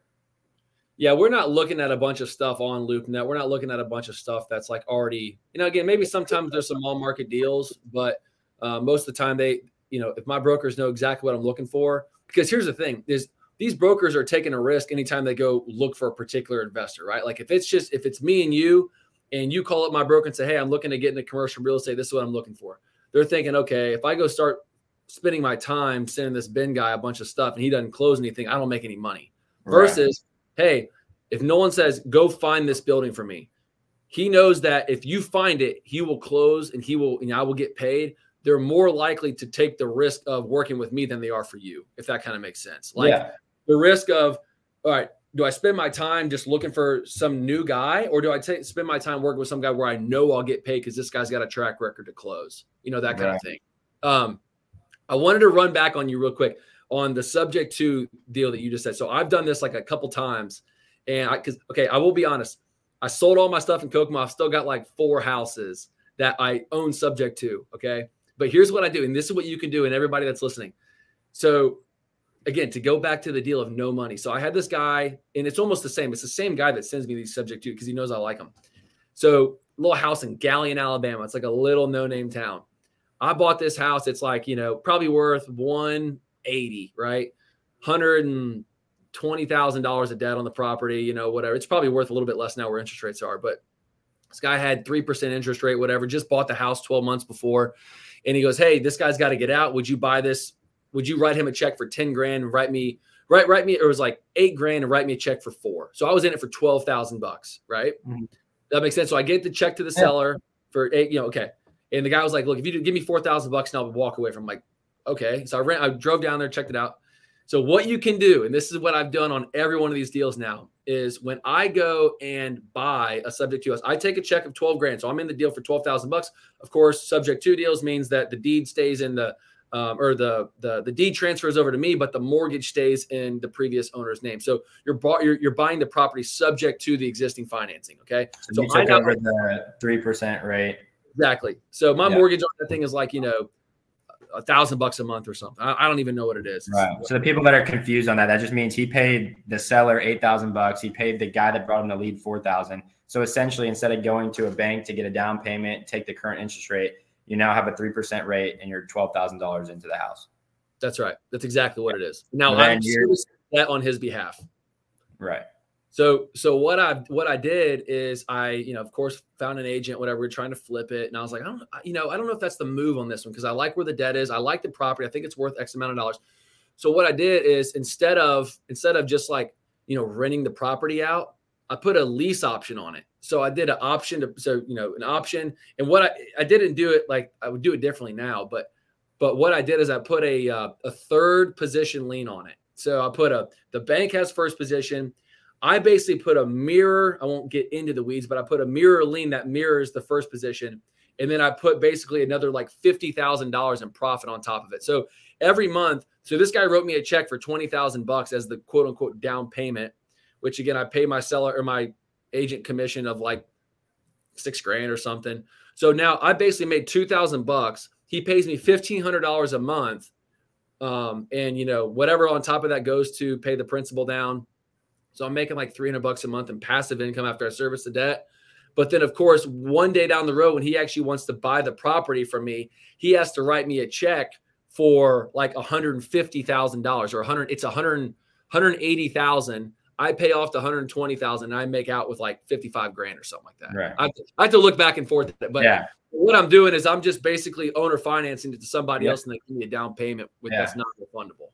Yeah, we're not looking at a bunch of stuff on LoopNet. We're not looking at a bunch of stuff that's like already, you know, again, maybe sometimes there's some on market deals, but uh, most of the time they, you know, if my brokers know exactly what I'm looking for, because here's the thing: is these brokers are taking a risk anytime they go look for a particular investor, right? Like if it's just if it's me and you, and you call up my broker and say, "Hey, I'm looking to get into commercial real estate. This is what I'm looking for." They're thinking, "Okay, if I go start spending my time sending this Ben guy a bunch of stuff and he doesn't close anything, I don't make any money." Versus, right. "Hey, if no one says go find this building for me," he knows that if you find it, he will close and he will, and I will get paid they're more likely to take the risk of working with me than they are for you, if that kind of makes sense. Like yeah. the risk of, all right, do I spend my time just looking for some new guy, or do I spend my time working with some guy where I know I'll get paid because this guy's got a track record to close? You know that kind right. of thing. Um, I wanted to run back on you real quick on the subject to deal that you just said. So I've done this like a couple times, and I because okay, I will be honest. I sold all my stuff in Kokomo. I've still got like four houses that I own subject to. Okay. But here's what I do, and this is what you can do, and everybody that's listening. So, again, to go back to the deal of no money. So I had this guy, and it's almost the same. It's the same guy that sends me these subject to because he knows I like them. So, little house in Gallion, Alabama. It's like a little no-name town. I bought this house. It's like, you know, probably worth 180, right? 120,000 dollars of debt on the property, you know, whatever. It's probably worth a little bit less now where interest rates are, but this guy had 3% interest rate, whatever, just bought the house 12 months before. And he goes, Hey, this guy's got to get out. Would you buy this? Would you write him a check for 10 grand and write me, write, write me, it was like eight grand and write me a check for four. So I was in it for 12,000 bucks, right? Mm-hmm. That makes sense. So I get the check to the yeah. seller for eight, you know, okay. And the guy was like, look, if you give me 4,000 bucks and I'll walk away from I'm like, okay. So I ran, I drove down there, checked it out. So what you can do, and this is what I've done on every one of these deals now, is when I go and buy a subject to us, I take a check of 12 grand. So I'm in the deal for 12,000 bucks. Of course, subject to deals means that the deed stays in the um, or the, the the deed transfers over to me, but the mortgage stays in the previous owner's name. So you're you're, you're buying the property subject to the existing financing. Okay, so, so you took over the three percent rate. Exactly. So my yeah. mortgage on that thing is like you know a thousand bucks a month or something. I, I, don't even know what it is. Right. So the people that are confused on that, that just means he paid the seller eight thousand bucks. He paid the guy that brought him the lead four thousand. So essentially, instead of going to a bank to get a down payment, take the current interest rate, you now have a three percent rate, and you're twelve thousand dollars into the house. That's right. That's exactly what it is. Now I'm that on his behalf. Right. So so what I what I did is I you know of course found an agent whatever we're trying to flip it and I was like I don't you know I don't know if that's the move on this one because I like where the debt is I like the property I think it's worth X amount of dollars. So what I did is instead of instead of just like you know renting the property out I put a lease option on it. So I did an option to so you know an option and what I I didn't do it like I would do it differently now but but what I did is I put a uh, a third position lien on it. So I put a the bank has first position I basically put a mirror. I won't get into the weeds, but I put a mirror lien that mirrors the first position. And then I put basically another like $50,000 in profit on top of it. So every month, so this guy wrote me a check for 20,000 bucks as the quote unquote down payment, which again, I pay my seller or my agent commission of like six grand or something. So now I basically made 2000 bucks. He pays me $1,500 a month. Um, and you know, whatever on top of that goes to pay the principal down so I'm making like 300 bucks a month in passive income after I service the debt. But then, of course, one day down the road, when he actually wants to buy the property from me, he has to write me a check for like $150,000 or 100. It's 100, 180,000. I pay off the 120,000 and I make out with like 55 grand or something like that. Right. I, I have to look back and forth. But yeah. what I'm doing is I'm just basically owner financing it to somebody else and they give me a down payment with yeah. that's not refundable.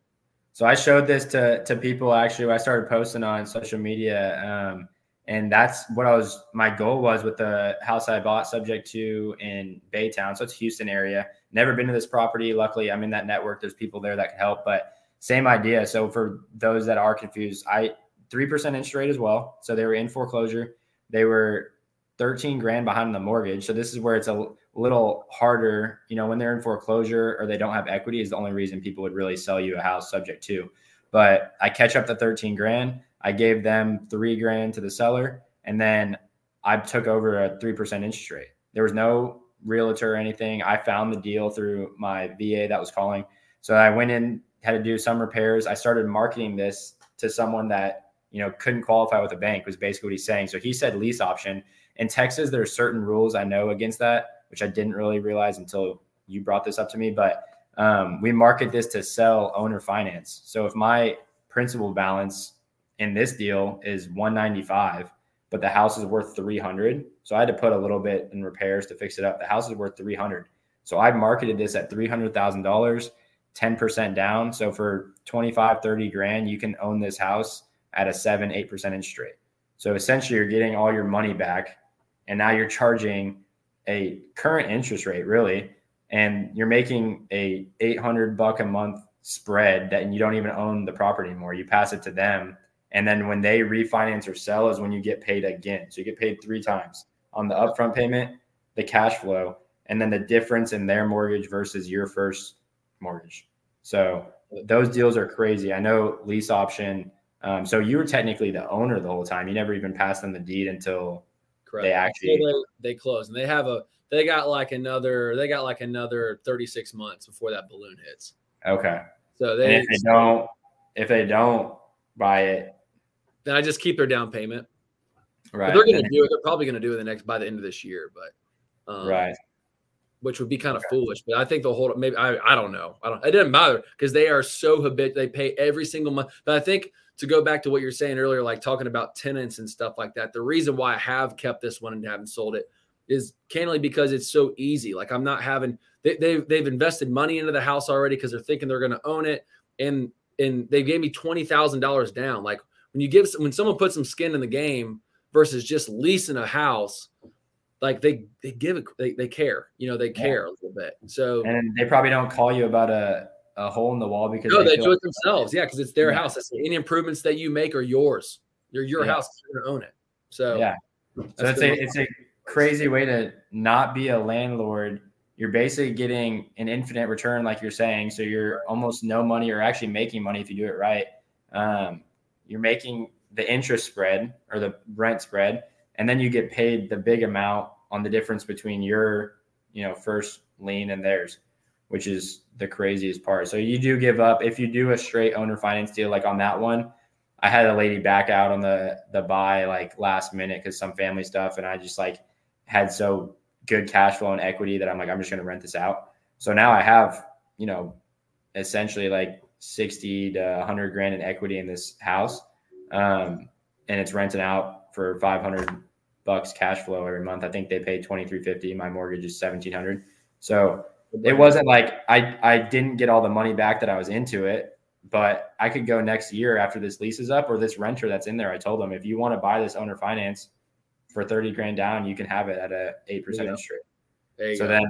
So I showed this to to people actually. I started posting on social media, um, and that's what I was. My goal was with the house I bought, subject to in Baytown. So it's Houston area. Never been to this property. Luckily, I'm in that network. There's people there that can help. But same idea. So for those that are confused, I three percent interest rate as well. So they were in foreclosure. They were 13 grand behind the mortgage. So this is where it's a little harder, you know, when they're in foreclosure or they don't have equity is the only reason people would really sell you a house subject to. But I catch up the 13 grand. I gave them three grand to the seller, and then I took over a 3% interest rate. There was no realtor or anything. I found the deal through my VA that was calling. So I went in, had to do some repairs. I started marketing this to someone that, you know, couldn't qualify with a bank was basically what he's saying. So he said lease option. In Texas, there are certain rules I know against that which I didn't really realize until you brought this up to me. But um, we market this to sell owner finance. So if my principal balance in this deal is 195, but the house is worth 300, so I had to put a little bit in repairs to fix it up. The house is worth 300. So I marketed this at $300,000, 10% down. So for 25, 30 grand, you can own this house at a seven, 8% interest rate. So essentially you're getting all your money back and now you're charging a current interest rate really and you're making a 800 buck a month spread that you don't even own the property anymore. You pass it to them and then when they refinance or sell is when you get paid again. So you get paid three times on the upfront payment the cash flow and then the difference in their mortgage versus your first mortgage. So those deals are crazy. I know lease option um, so you were technically the owner the whole time. You never even passed them the deed until Correct. They actually they, they close and they have a they got like another they got like another 36 months before that balloon hits. Okay. So they, and if they don't if they don't buy it, then I just keep their down payment. Right. But they're going to do it. They're probably going to do it the next by the end of this year. But um, right. Which would be kind of okay. foolish. But I think they'll hold it. Maybe I, I don't know. I don't. It doesn't matter because they are so habit. They pay every single month. But I think to go back to what you're saying earlier, like talking about tenants and stuff like that. The reason why I have kept this one and haven't sold it is candidly because it's so easy. Like I'm not having. They, they've they've invested money into the house already because they're thinking they're going to own it, and and they gave me twenty thousand dollars down. Like when you give when someone puts some skin in the game versus just leasing a house like they they give it they, they care you know they care yeah. a little bit. So and they probably don't call you about a, a hole in the wall because no they, do it themselves. Yeah because it's their yeah. house. Any improvements that you make are yours. They're your yeah. house you're gonna own it. So yeah. So it's a it's a crazy way to not be a landlord. You're basically getting an infinite return like you're saying so you're almost no money or actually making money if you do it right. Um, you're making the interest spread or the rent spread and then you get paid the big amount on the difference between your you know first lien and theirs which is the craziest part. So you do give up. If you do a straight owner finance deal like on that one i had a lady back out on the the buy like last minute because some family stuff and i just like had so good cash flow and equity that i'm like i'm just going to rent this out. So now i have you know essentially like 60 to 100 grand in equity in this house um, and it's renting out for 500 bucks cash flow every month. I think they pay 2350. My mortgage is 1700. So it wasn't like I, I didn't get all the money back that I was into it, but I could go next year after this lease is up or this renter that's in there. I told them, if you want to buy this owner finance for 30 grand down, you can have it at a 8% interest rate. So go. then,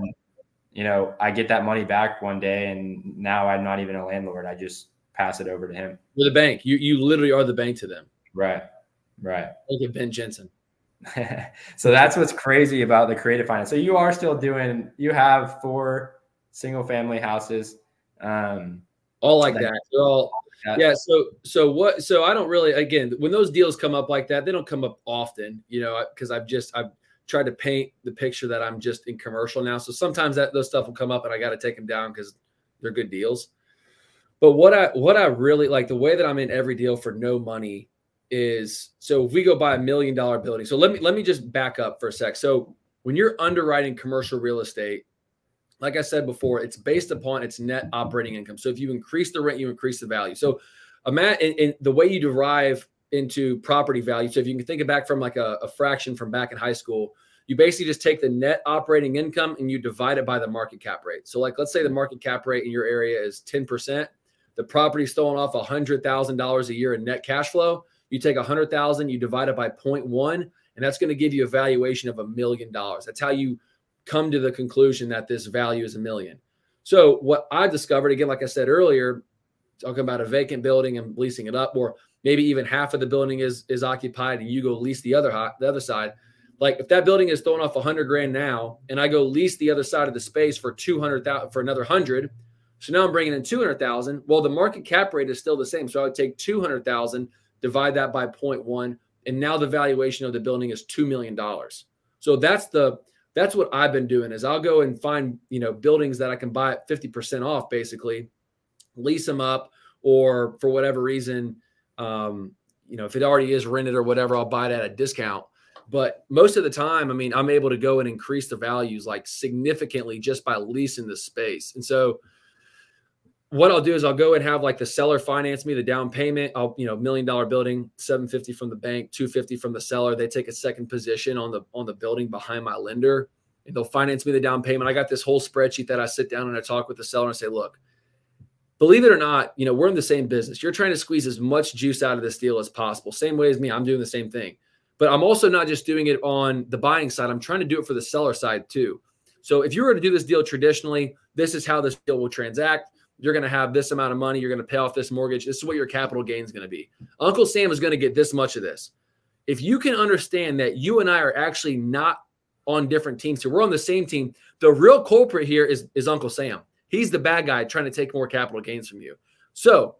you know, I get that money back one day and now I'm not even a landlord. I just pass it over to him. You're the bank. You, you literally are the bank to them. Right. Right. Look at Ben Jensen. so that's what's crazy about the creative finance. So you are still doing. You have four single family houses. Um, all like that. They're all. Yeah. So so what? So I don't really. Again, when those deals come up like that, they don't come up often. You know, because I've just I've tried to paint the picture that I'm just in commercial now. So sometimes that those stuff will come up, and I got to take them down because they're good deals. But what I what I really like the way that I'm in every deal for no money is so if we go buy a million dollar building. So let me let me just back up for a sec. So when you're underwriting commercial real estate, like I said before, it's based upon its net operating income. So if you increase the rent, you increase the value. So in, in the way you derive into property value. So if you can think it back from like a, a fraction from back in high school, you basically just take the net operating income and you divide it by the market cap rate. So like let's say the market cap rate in your area is 10%. The property's throwing off $100,000 a year in net cash flow you take a hundred thousand, you divide it by 0.1, and that's going to give you a valuation of a million dollars. That's how you come to the conclusion that this value is a million. So what I discovered again, like I said earlier, talking about a vacant building and leasing it up, or maybe even half of the building is is occupied and you go lease the other the other side. Like if that building is throwing off a hundred grand now, and I go lease the other side of the space for two hundred thousand for another hundred, so now I'm bringing in two hundred thousand. Well, the market cap rate is still the same, so I would take two hundred thousand divide that by 0.1 and now the valuation of the building is $2 million so that's the that's what i've been doing is i'll go and find you know buildings that i can buy at 50% off basically lease them up or for whatever reason um, you know if it already is rented or whatever i'll buy it at a discount. But most of the time i mean i'm able to go and increase the values like significantly just by leasing the space. And so what I'll do is I'll go and have like the seller finance me the down payment. I'll, you know, million dollar building, 750 from the bank, 250 from the seller. They take a second position on the on the building behind my lender and they'll finance me the down payment. I got this whole spreadsheet that I sit down and I talk with the seller and I say, look, believe it or not, you know, we're in the same business. You're trying to squeeze as much juice out of this deal as possible. Same way as me, I'm doing the same thing. But I'm also not just doing it on the buying side, I'm trying to do it for the seller side too. So if you were to do this deal traditionally, this is how this deal will transact you're going to have this amount of money. You're going to pay off this mortgage. This is what your capital gain is going to be. Uncle Sam is going to get this much of this. If you can understand that you and I are actually not on different teams here, we're on the same team. The real culprit here is, is Uncle Sam. He's the bad guy trying to take more capital gains from you. So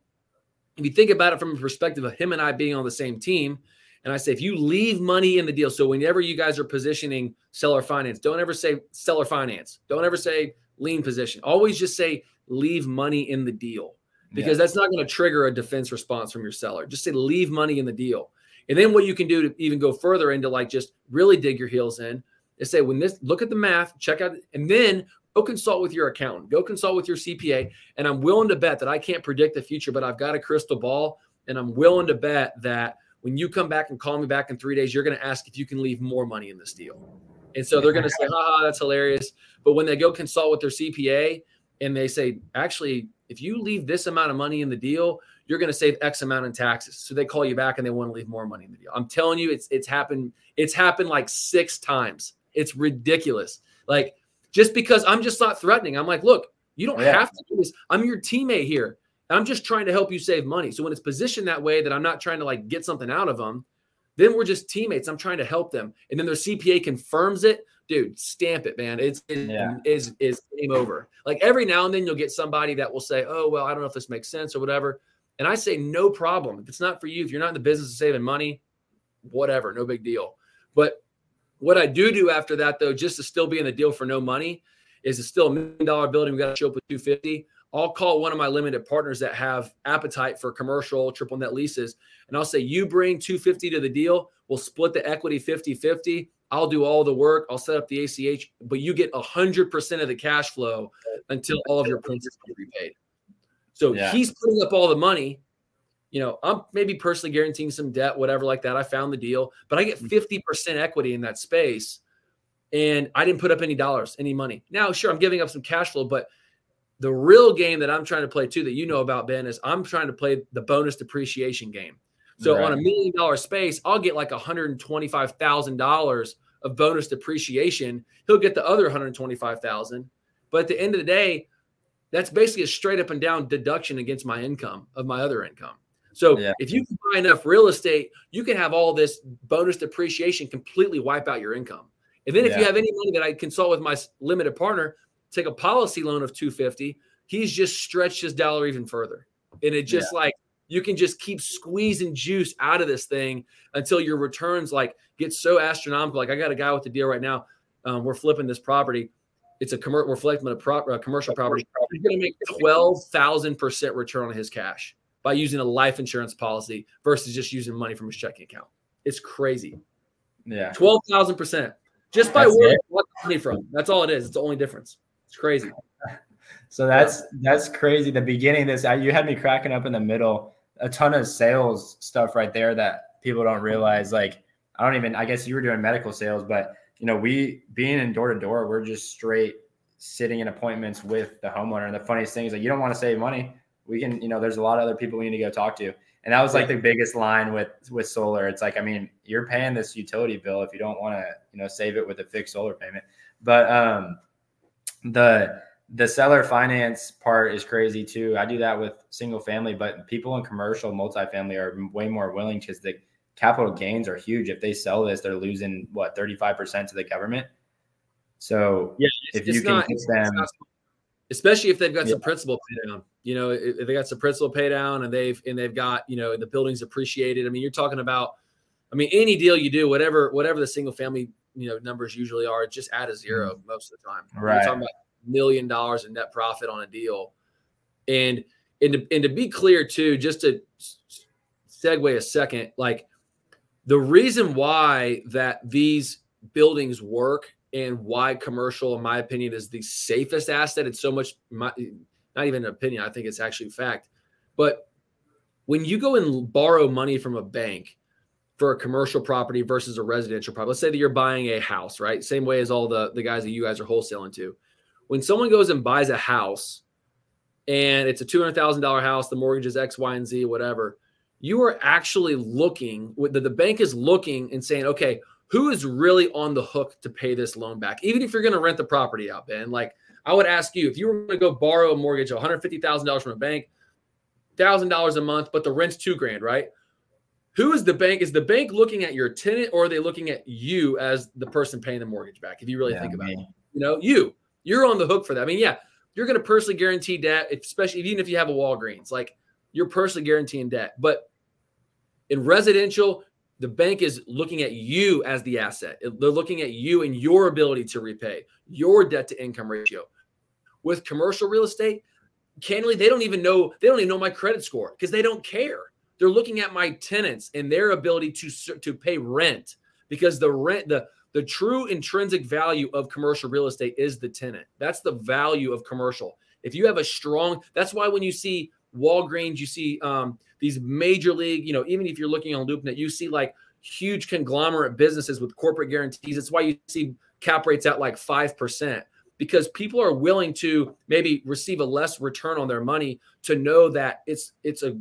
if you think about it from a perspective of him and I being on the same team, and I say, if you leave money in the deal, so whenever you guys are positioning seller finance, don't ever say seller finance. Don't ever say lien position. Always just say leave money in the deal because yeah. that's not going to trigger a defense response from your seller. Just say leave money in the deal. And then what you can do to even go further into like just really dig your heels in is say when this look at the math, check out and then Go consult with your accountant. Go consult with your CPA. And I'm willing to bet that I can't predict the future, but I've got a crystal ball. And I'm willing to bet that when you come back and call me back in three days, you're going to ask if you can leave more money in this deal. And so they're going to say, haha, that's hilarious. But when they go consult with their CPA and they say, actually, if you leave this amount of money in the deal, you're going to save X amount in taxes. So they call you back and they want to leave more money in the deal. I'm telling you, it's it's happened. It's happened like six times. It's ridiculous. Like just because I'm just not threatening. I'm like, look, you don't yeah. have to do this. I'm your teammate here. I'm just trying to help you save money. So when it's positioned that way, that I'm not trying to like get something out of them, then we're just teammates. I'm trying to help them. And then their CPA confirms it. Dude, stamp it, man. It's it yeah. is is game over. Like every now and then you'll get somebody that will say, "Oh, well, I don't know if this makes sense or whatever." And I say, "No problem. If it's not for you, if you're not in the business of saving money, whatever, no big deal." But what I do do after that, though, just to still be in the deal for no money, is it's still a million dollar building. We got to show up with 250. I'll call one of my limited partners that have appetite for commercial triple net leases, and I'll say, You bring 250 to the deal, we'll split the equity 50 50. I'll do all the work. I'll set up the ACH, but you get 100% of the cash flow until all of your principal are repaid. So yeah. he's putting up all the money. You know, I'm maybe personally guaranteeing some debt, whatever like that. I found the deal, but I get 50% mm. equity in that space. And I didn't put up any dollars, any money. Now, sure, I'm giving up some cash flow, but the real game that I'm trying to play too, that you know about, Ben, is I'm trying to play the bonus depreciation game. So right. on a million dollar space, I'll get like $125,000 of bonus depreciation. He'll get the other 125,000. But at the end of the day, that's basically a straight up and down deduction against my income of my other income. So yeah. if you can buy enough real estate, you can have all this bonus depreciation completely wipe out your income. And then if yeah. you have any money that I consult with my limited partner, take a policy loan of 250, he's just stretched his dollar even further. And it just yeah. like you can just keep squeezing juice out of this thing until your returns like get so astronomical. Like I got a guy with the deal right now. Um, we're flipping this property. It's a commercial. We're flipping a, pro- a commercial property. He's going to make twelve thousand percent return on his cash by using a life insurance policy versus just using money from his checking account. It's crazy. Yeah, twelve thousand percent just by where money from. That's all it is. It's the only difference. It's crazy. So that's that's crazy. The beginning of this, you had me cracking up in the middle. A ton of sales stuff right there that people don't realize. Like I don't even. I guess you were doing medical sales, but you know, we being in door to door, we're just straight sitting in appointments with the homeowner. And the funniest thing is like you don't want to save money. We can, you know, there's a lot of other people we need to go talk to. And that was like the biggest line with with solar. It's like, I mean, you're paying this utility bill if you don't want to, you know, save it with a fixed solar payment. But um the the seller finance part is crazy too. I do that with single family, but people in commercial multifamily are way more willing because the capital gains are huge. If they sell this, they're losing what 35% to the government. So yeah, if you can not, them, not, especially if they've got yeah. some principal pay down, you know, if they got some principal pay down and they've and they've got, you know, the building's appreciated. I mean, you're talking about, I mean, any deal you do, whatever, whatever the single family you know numbers usually are just at a zero mm-hmm. most of the time. Right. Million dollars in net profit on a deal, and and to, and to be clear too, just to segue a second, like the reason why that these buildings work and why commercial, in my opinion, is the safest asset. It's so much, my, not even an opinion. I think it's actually fact. But when you go and borrow money from a bank, for a commercial property versus a residential property. Let's say that you're buying a house, right? Same way as all the, the guys that you guys are wholesaling to. When someone goes and buys a house and it's a $200,000 house, the mortgage is X, Y, and Z, whatever, you are actually looking, the, the bank is looking and saying, okay, who is really on the hook to pay this loan back? Even if you're going to rent the property out, Ben, like I would ask you, if you were going to go borrow a mortgage, $150,000 from a bank, $1,000 a month, but the rent's two grand, right? who is the bank? Is the bank looking at your tenant or are they looking at you as the person paying the mortgage back? If you really yeah, think about it, you know, you, you're on the hook for that. I mean, yeah, you're going to personally guarantee debt, especially even if you have a Walgreens, like you're personally guaranteeing debt. But in residential, the bank is looking at you as the asset. They're looking at you and your ability to repay your debt to income ratio. With commercial real estate, candidly, they don't even know, they don't even know my credit score because they don't care they're looking at my tenants and their ability to to pay rent because the rent the The true intrinsic value of commercial real estate is the tenant. That's the value of commercial. If you have a strong, that's why when you see Walgreens, you see um, these major league, you know, even if you're looking on LoopNet, you see like huge conglomerate businesses with corporate guarantees. That's why you see cap rates at like 5% because people are willing to maybe receive a less return on their money to know that it's it's a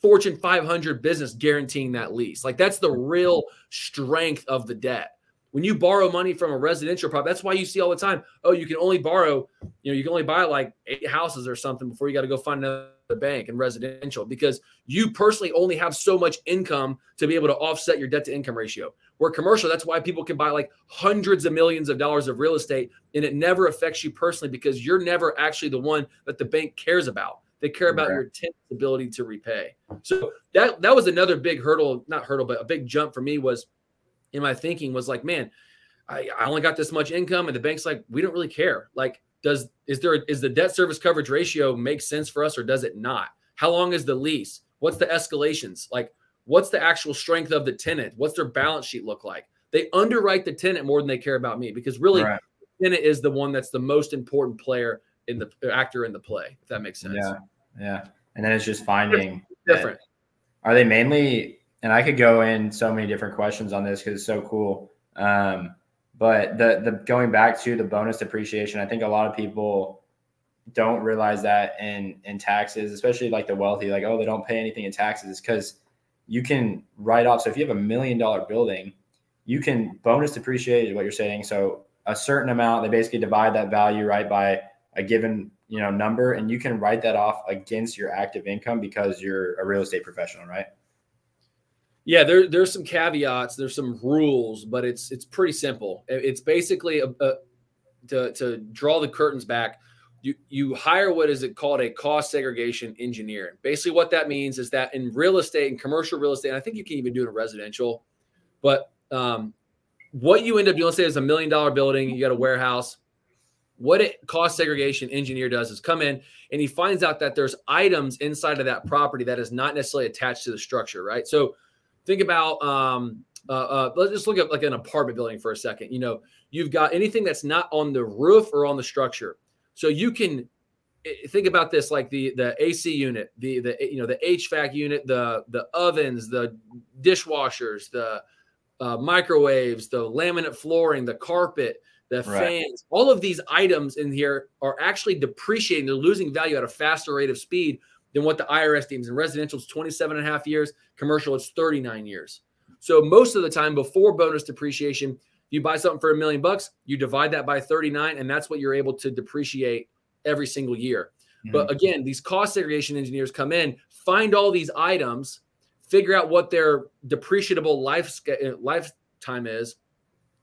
Fortune 500 business guaranteeing that lease. Like that's the real strength of the debt. When you borrow money from a residential property, that's why you see all the time, oh, you can only borrow, you know, you can only buy like eight houses or something before you got to go find another bank and residential because you personally only have so much income to be able to offset your debt to income ratio. Where commercial, that's why people can buy like hundreds of millions of dollars of real estate and it never affects you personally because you're never actually the one that the bank cares about. They care about right. your tenant's ability to repay. So that that was another big hurdle, not hurdle, but a big jump for me was in my thinking was like, man, I, I only got this much income, and the bank's like, we don't really care. Like, does is there is the debt service coverage ratio make sense for us or does it not? How long is the lease? What's the escalations? Like, what's the actual strength of the tenant? What's their balance sheet look like? They underwrite the tenant more than they care about me because really, right. the tenant is the one that's the most important player in the actor in the play. If that makes sense. Yeah. Yeah. And then it's just finding different. Are they mainly, and I could go in so many different questions on this because it's so cool. Um, but the the going back to the bonus depreciation, I think a lot of people don't realize that in in taxes, especially like the wealthy, like oh they don't pay anything in taxes, because you can write off. So if you have a million dollar building, you can bonus depreciate what you're saying. So a certain amount, they basically divide that value right by a given you know number and you can write that off against your active income because you're a real estate professional right yeah there, there's some caveats there's some rules but it's it's pretty simple it's basically a, a, to, to draw the curtains back you you hire what is it called a cost segregation engineer basically what that means is that in real estate and commercial real estate i think you can even do it in residential but um, what you end up doing say it's a million dollar building you got a warehouse what it cost segregation engineer does is come in and he finds out that there's items inside of that property that is not necessarily attached to the structure, right? So think about um, uh, uh, let's just look at like an apartment building for a second. You know, you've got anything that's not on the roof or on the structure. So you can eh, think about this like the the AC unit, the the you know the HVAC unit, the the ovens, the dishwashers, the uh, microwaves, the laminate flooring, the carpet the right. fans, all of these items in here are actually depreciating. They're losing value at a faster rate of speed than what the IRS deems. In residential, it's 27 and a half years. Commercial, it's 39 years. So most of the time before bonus depreciation, you buy something for a million bucks, you divide that by 39, and that's what you're able to depreciate every single year. Mm-hmm. But again, these cost segregation engineers come in, find all these items, figure out what their depreciable life lifetime is,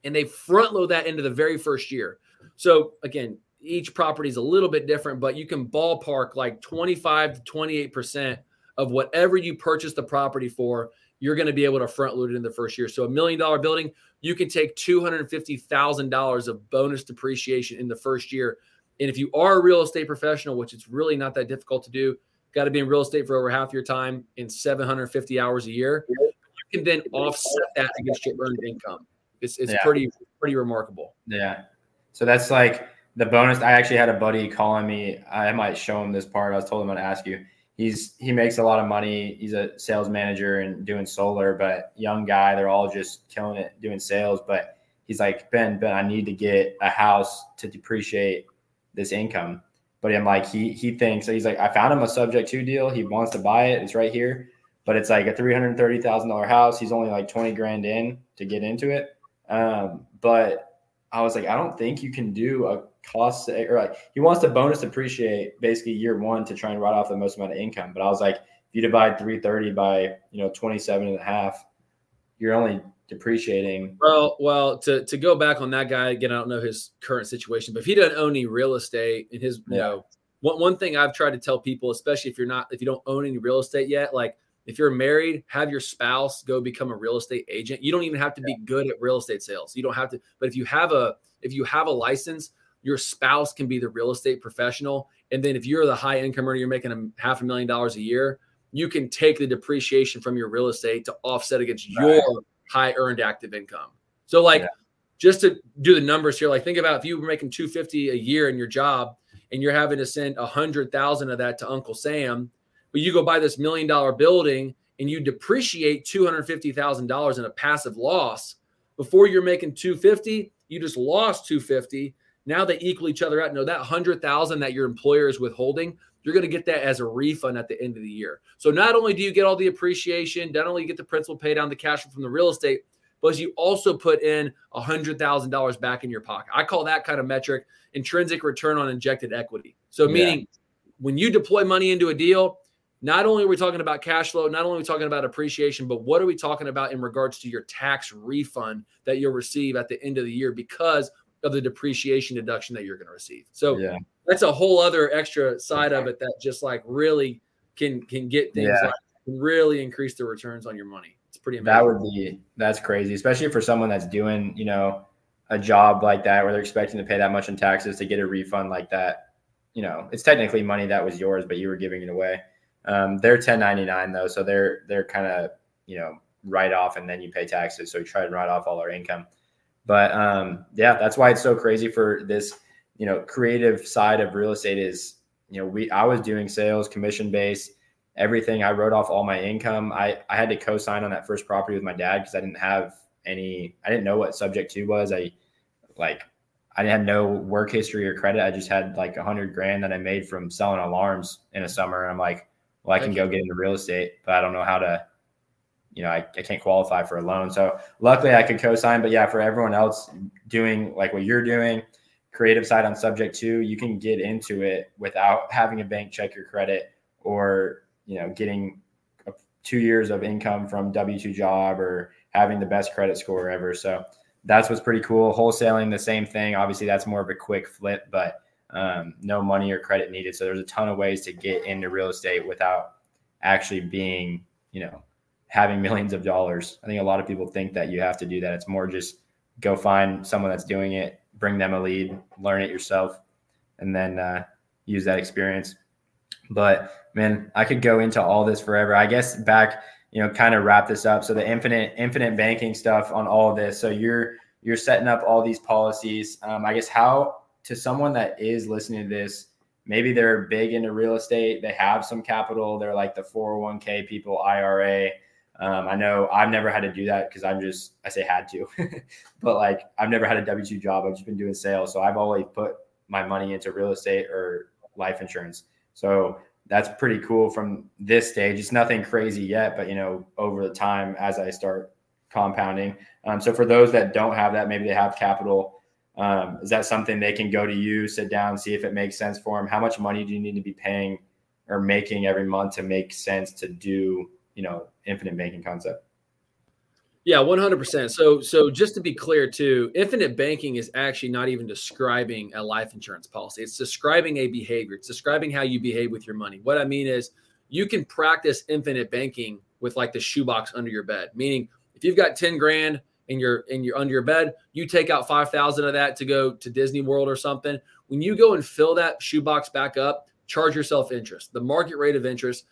and they front load that into the very first year. So again, each property is a little bit different, but you can ballpark like 25 to 28% of whatever you purchase the property for, you're going to be able to front load it in the first year. So a million dollar building, you can take $250,000 of bonus depreciation in the first year. And if you are a real estate professional, which it's really not that difficult to do, got to be in real estate for over half your time in 750 hours a year, you can then offset that against your earned income. It's it's yeah. pretty pretty remarkable. Yeah. So that's like the bonus. I actually had a buddy calling me. I might show him this part. I was told him to ask you. He's he makes a lot of money. He's a sales manager and doing solar, but young guy. They're all just killing it doing sales. But he's like Ben, Ben, I need to get a house to depreciate this income. But I'm like he he thinks he's like I found him a subject to deal. He wants to buy it. It's right here, but it's like a three hundred thirty thousand dollar house. He's only like twenty grand in to get into it um, but I was like, I don't think you can do a cost or like he wants to bonus depreciate basically year one to try and write off the most amount of income. But I was like, if you divide 330 by you know 27 and a half, you're only depreciating. Well, well, to to go back on that guy again, I don't know his current situation, but if he doesn't own any real estate in his, you yeah. know, one one thing I've tried to tell people, especially if you're not if you don't own any real estate yet, like if you're married, have your spouse go become a real estate agent. You don't even have to be good at real estate sales. You don't have to, but if you have a if you have a license, your spouse can be the real estate professional. And then if you're the high income earner, you're making a half a million dollars a year, you can take the depreciation from your real estate to offset against right. your high earned active income. So like yeah. just to do the numbers here, like think about if you were making 250 a year in your job and you're having to send a hundred thousand of that to Uncle Sam, but you go buy this million dollar building and you depreciate $250,000 in a passive loss before you're making 250, you just lost 250. Now they equal each other out. No, that 100,000 that your employer is withholding, you're going to get that as a refund at the end of the year. So not only do you get all the appreciation, not only you get the principal pay down the cash flow from the real estate, but you also put in a $100,000 back in your pocket. I call that kind of metric intrinsic return on injected equity. So meaning yeah. when you deploy money into a deal, not only are we talking about cash flow, not only are we talking about appreciation, but what are we talking about in regards to your tax refund that you'll receive at the end of the year because of the depreciation deduction that you're going to receive. So yeah. that's a whole other extra side of it that just like really can can get things yeah. like can really increase the returns on your money. It's pretty amazing. That would be that's crazy, especially for someone that's doing, you know, a job like that where they're expecting to pay that much in taxes to get a refund like that. You know, it's technically money that was yours, but you were giving it away. Um, they're 1099 though, so they're they're kind of you know write off and then you pay taxes. So we try to write off all our income. But um, yeah, that's why it's so crazy for this you know creative side of real estate is you know we I was doing sales commission based everything. I wrote off all my income. I I had to co-sign on that first property with my dad because I didn't have any. I didn't know what subject to was. I like I had no work history or credit. I just had like a hundred grand that I made from selling alarms in a summer. And I'm like, well, I can go get into real estate, but I don't know how to, you know, I, I can't qualify for a loan. So luckily I could co-sign, but yeah, for everyone else doing like what you're doing, creative side on subject to, you can get into it without having a bank check your credit or, you know, getting two years of income from W2 job or having the best credit score ever. So that's what's pretty cool. Wholesaling the same thing. Obviously that's more of a quick flip, but um, no money or credit needed. So there's a ton of ways to get into real estate without actually being, you know, having millions of dollars. I think a lot of people think that you have to do that. It's more just go find someone that's doing it, bring them a lead, learn it yourself, and then uh, use that experience. But man, I could go into all this forever. I guess back, you know, kind of wrap this up. So the infinite infinite banking stuff on all of this. So you're you're setting up all these policies. Um, I guess how to someone that is listening to this, maybe they're big into real estate, they have some capital, they're like the 401k people, IRA. Um, I know I've never had to do that because I'm just, I say had to, but like I've never had a W 2 job. I've just been doing sales. So I've always put my money into real estate or life insurance. So that's pretty cool from this stage. It's nothing crazy yet, but you know, over the time as I start compounding. Um, so for those that don't have that, maybe they have capital um, is that something they can go to you, sit down, see if it makes sense for them? How much money do you need to be paying or making every month to make sense to do, you know, infinite banking concept? Yeah, 100%. So so just to be clear too, infinite banking is actually not even describing a life insurance policy. It's describing a behavior. It's describing how you behave with your money. What I mean is you can practice infinite banking with like the shoebox under your bed. Meaning if you've got 10 grand in your in your under your bed, you take out 5,000 of that to go to Disney World or something. When you go and fill that shoebox back up, charge yourself interest. The market rate of interest,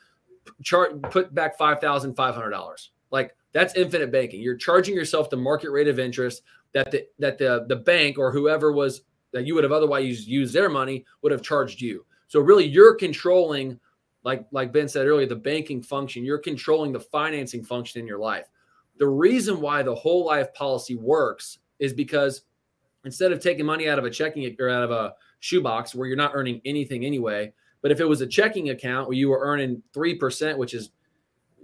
chart put back $5,500. Like that's infinite banking. You're charging yourself the market rate of interest that the that the the bank or whoever was that you would have otherwise used their money would have charged you. So really you're controlling like like Ben said earlier the banking function. You're controlling the financing function in your life. The reason why the whole life policy works is because instead of taking money out of a checking or out of a shoebox where you're not earning anything anyway, but if it was a checking account where you were earning 3%, which is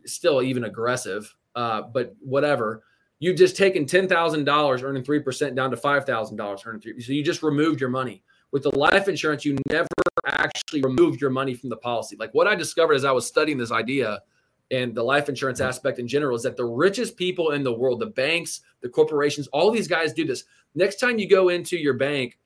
still even aggressive, uh, but whatever, you've just taken $10,000 earning 3% down to $5,000 earning 3 So you just removed your money. With the life insurance, you never actually removed your money from the policy. Like what I discovered as I was studying this idea and the life insurance aspect in general is that the richest people in the world, the banks, the corporations, all these guys do this. Next time you go into your bank,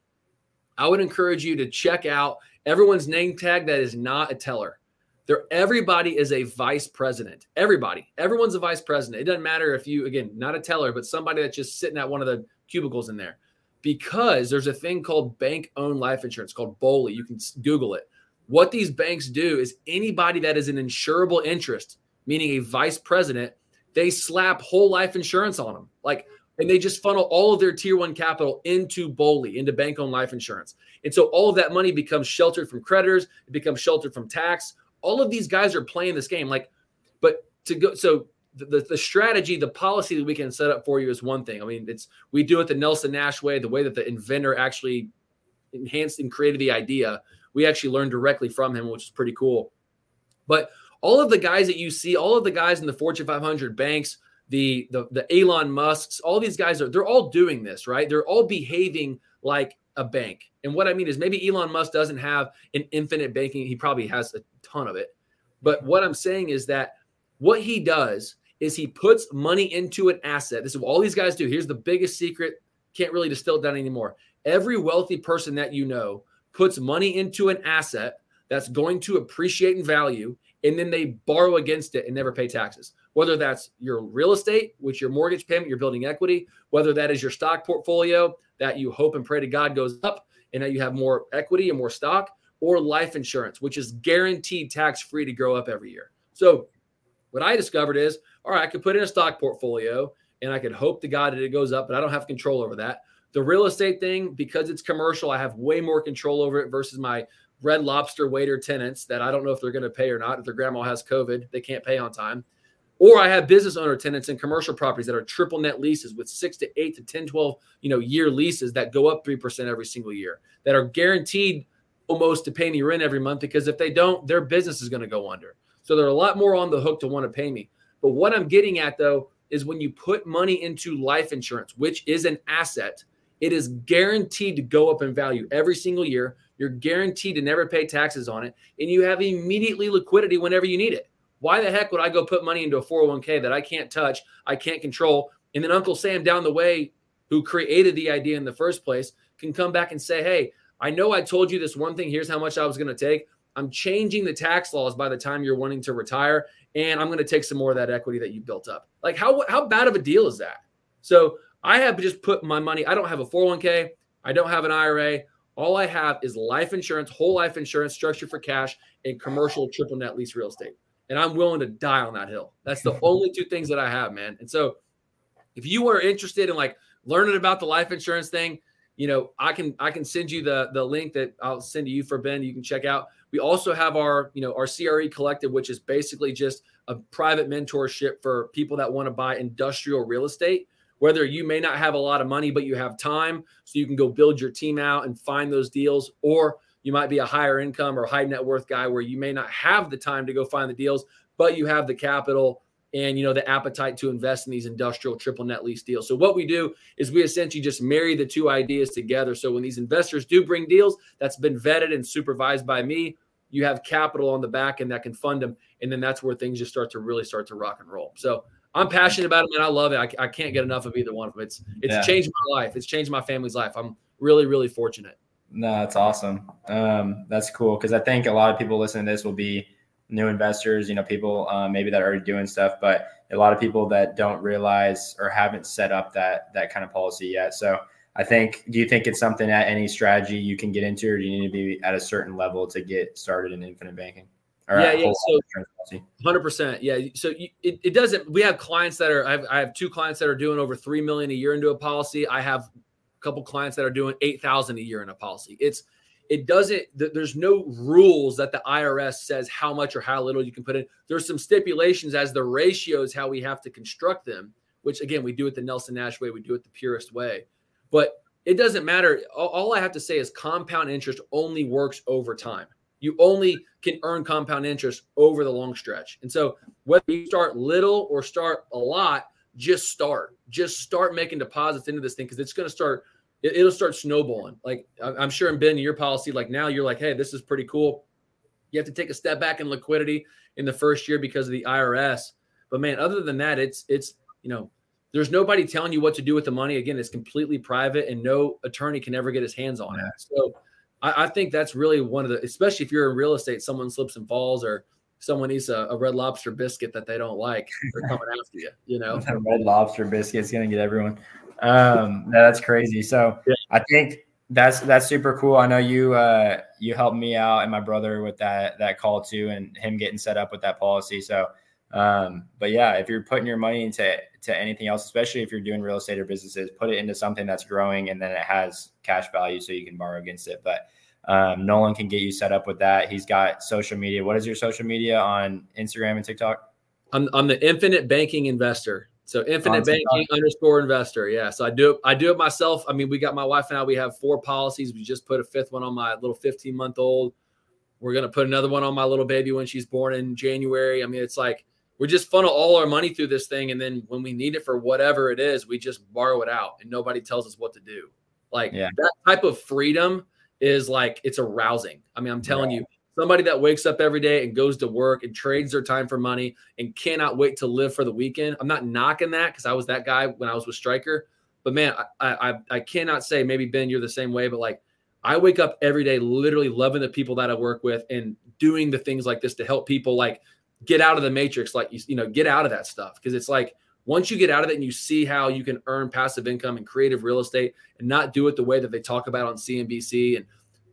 I would encourage you to check out everyone's name tag that is not a teller. There, everybody is a vice president. Everybody, everyone's a vice president. It doesn't matter if you, again, not a teller, but somebody that's just sitting at one of the cubicles in there. Because there's a thing called bank owned life insurance called BOLI. You can Google it. What these banks do is anybody that is an insurable interest meaning a vice president, they slap whole life insurance on them. Like and they just funnel all of their tier one capital into BOLI, into bank owned life insurance. And so all of that money becomes sheltered from creditors, it becomes sheltered from tax. All of these guys are playing this game. Like, but to go, so the, the strategy, the policy that we can set up for you is one thing. I mean, it's we do it the Nelson Nash way, the way that the inventor actually enhanced and created the idea. We actually learned directly from him, which is pretty cool. But all of the guys that you see, all of the guys in the Fortune 500 banks, the the the Elon Musk's, all these guys are they're all doing this, right? They're all behaving like a bank. And what I mean is maybe Elon Musk doesn't have an infinite banking, he probably has a ton of it. But what I'm saying is that what he does is he puts money into an asset. This is what all these guys do. Here's the biggest secret. Can't really distill it down anymore. Every wealthy person that you know puts money into an asset that's going to appreciate in value, and then they borrow against it and never pay taxes. Whether that's your real estate, which your mortgage payment, you're building equity, whether that is your stock portfolio that you hope and pray to God goes up and that you have more equity and more stock, or life insurance, which is guaranteed tax free to grow up every year. So, what I discovered is all right, I could put in a stock portfolio and I could hope to God that it goes up, but I don't have control over that. The real estate thing, because it's commercial, I have way more control over it versus my red lobster waiter tenants that I don't know if they're going to pay or not. If their grandma has COVID, they can't pay on time. Or I have business owner tenants in commercial properties that are triple net leases with six to eight to 10, 12, you know, year leases that go up 3% every single year that are guaranteed almost to pay me rent every month because if they don't, their business is going to go under. So they're a lot more on the hook to want to pay me. But what I'm getting at though is when you put money into life insurance, which is an asset, it is guaranteed to go up in value every single year. You're guaranteed to never pay taxes on it, and you have immediately liquidity whenever you need it. Why the heck would I go put money into a 401k that I can't touch, I can't control, and then Uncle Sam down the way, who created the idea in the first place, can come back and say, "Hey, I know I told you this one thing. Here's how much I was going to take. I'm changing the tax laws by the time you're wanting to retire, and I'm going to take some more of that equity that you built up. Like how how bad of a deal is that? So I have just put my money. I don't have a 401k. I don't have an IRA. All I have is life insurance, whole life insurance, structured for cash, and commercial triple net lease real estate. And I'm willing to die on that hill. That's the only two things that I have, man. And so if you are interested in like learning about the life insurance thing, you know, I can I can send you the the link that I'll send to you for Ben. You can check out. We also have our, you know, our CRE collective, which is basically just a private mentorship for people that want to buy industrial real estate. Whether you may not have a lot of money, but you have time, so you can go build your team out and find those deals, or you might be a higher income or high net worth guy where you may not have the time to go find the deals, but you have the capital and you know the appetite to invest in these industrial triple net lease deals. So what we do is we essentially just marry the two ideas together. So when these investors do bring deals that's been vetted and supervised by me, you have capital on the back end that can fund them, and then that's where things just start to really start to rock and roll. So I'm passionate about it, and I love it. I, I can't get enough of either one of them. It's it's yeah. changed my life. It's changed my family's life. I'm really really fortunate. No, that's awesome. Um, that's cool because I think a lot of people listening to this will be new investors, you know, people uh, maybe that are already doing stuff, but a lot of people that don't realize or haven't set up that that kind of policy yet. So I think, do you think it's something at any strategy you can get into, or do you need to be at a certain level to get started in infinite banking? Or yeah, yeah. So, hundred percent. Yeah. So you, it, it doesn't. We have clients that are. I have, I have two clients that are doing over three million a year into a policy. I have a couple clients that are doing eight thousand a year in a policy. It's it doesn't there's no rules that the irs says how much or how little you can put in. There's some stipulations as the ratios how we have to construct them which again we do it the nelson nash way we do it the purest way. But it doesn't matter. All i have to say is compound interest only works over time. You only can earn compound interest over the long stretch. And so whether you start little or start a lot just start just start making deposits into this thing because it's going to start it, will start snowballing. Like I'm sure in Ben, your policy, like now you're like, hey, this is pretty cool. You have to take a step back in liquidity in the first year because of the IRS. But man, other than that, it's it's you know, there's nobody telling you what to do with the money. Again, it's completely private, and no attorney can ever get his hands on it. So I, I think that's really one of the, especially if you're in real estate, someone slips and falls or someone eats a, a, red lobster biscuit that they don't like, they're coming after you. You know, that red lobster biscuit is gonna get everyone. Um, that's crazy. So yeah. I think that's that's super cool. I know you uh, you helped me out and my brother with that that call too, and him getting set up with that policy. So Um, but yeah, if you're putting your money into to anything else, especially if you're doing real estate or businesses, put it into something that's growing and then it has cash value so you can borrow against it. But um, Nolan can get you set up with that. He's got social media. What is your social media on Instagram and TikTok? I'm, I'm the infinite banking investor. So infinite banking underscore investor. Yeah. So I do it, I do it myself. I mean, we got my wife and I, we have four policies. We just put a fifth one on my little 15 month old. We're gonna put another one on my little baby when she's born in January. I mean, it's like we just funnel all our money through this thing, and then when we need it for whatever it is, we just borrow it out, and nobody tells us what to do. Like yeah. that type of freedom is like it's arousing. I mean, I'm telling right. you, somebody that wakes up every day and goes to work and trades their time for money and cannot wait to live for the weekend. I'm not knocking that because I was that guy when I was with Stryker, but man, I, I I cannot say maybe Ben you're the same way, but like I wake up every day literally loving the people that I work with and doing the things like this to help people like get out of the matrix, like you, you know, get out of that stuff. Because it's like once you get out of it and you see how you can earn passive income and creative real estate and not do it the way that they talk about on CNBC and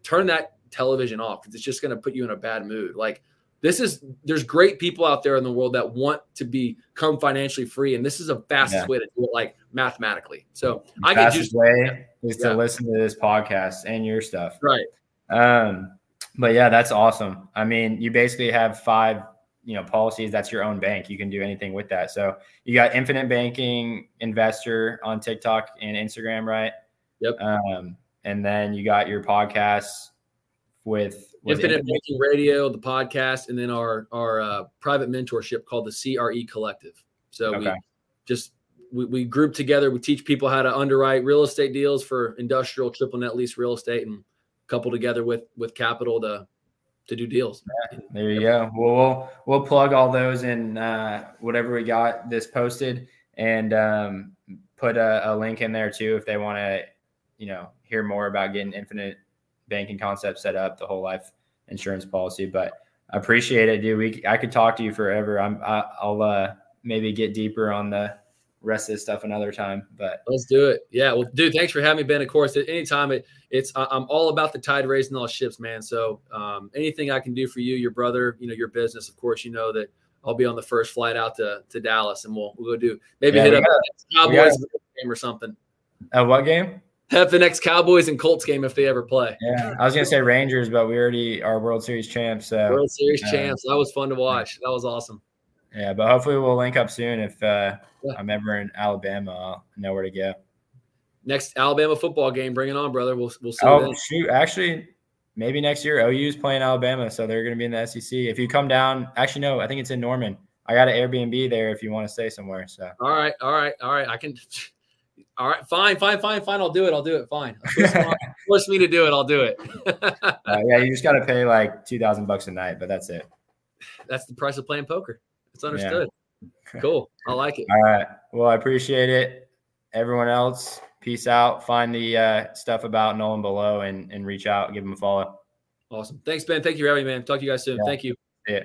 turn that television off because it's just going to put you in a bad mood. Like this is there's great people out there in the world that want to become financially free, and this is the fastest yeah. way to do it, like mathematically. So the I can just way is yeah. to listen to this podcast and your stuff. Right. Um, but yeah, that's awesome. I mean, you basically have five, you know, policies. That's your own bank. You can do anything with that. So you got infinite banking investor on TikTok and Instagram, right? Yep. Um, and then you got your podcasts with, with Infinite, Infinite Banking Radio, the podcast, and then our our uh, private mentorship called the CRE Collective. So okay. we just we, we group together. We teach people how to underwrite real estate deals for industrial triple net lease real estate, and couple together with with capital to to do deals. There you go. Well, we'll we'll plug all those in uh, whatever we got this posted, and um, put a, a, link in there too if they want to, you know, hear more about getting infinite banking concept set up, the whole life insurance policy. But I appreciate it, dude. We I could talk to you forever. I'm I, will uh, maybe get deeper on the rest of this stuff another time. But let's do it. Yeah. Well, dude, thanks for having me, Ben. Of course, at any time it, it's I'm all about the tide raising all ships, man. So um, anything I can do for you, your brother, you know, your business, of course, you know that I'll be on the first flight out to to Dallas, and we'll we'll go do maybe yeah, hit up a Cowboys game or something. At what game? Have the next Cowboys and Colts game if they ever play. Yeah, I was gonna say Rangers, but we already are World Series champs. So World Series uh, champs. That was fun to watch. That was awesome. Yeah, but hopefully we'll link up soon. If uh, yeah. I'm ever in Alabama, I'll know where to go. Next Alabama football game, bring it on, brother. We'll we'll see. Oh shoot! Actually, maybe next year OU's playing Alabama, so they're going to be in the SEC. If you come down, actually no, I think it's in Norman. I got an Airbnb there if you want to stay somewhere. So all right, all right, all right. I can. All right, fine, fine, fine, fine. I'll do it. I'll do it. Fine. Force me to do it. I'll do it. uh, yeah, you just got to pay like two thousand bucks a night, but that's it. That's the price of playing poker. It's understood. Yeah. cool. I like it. All right. Well, I appreciate it. Everyone else, peace out. Find the uh, stuff about Nolan below and, and reach out, give him a follow. Awesome. Thanks, Ben. Thank you for having me, man. Talk to you guys soon. Yeah. Thank you. Yeah.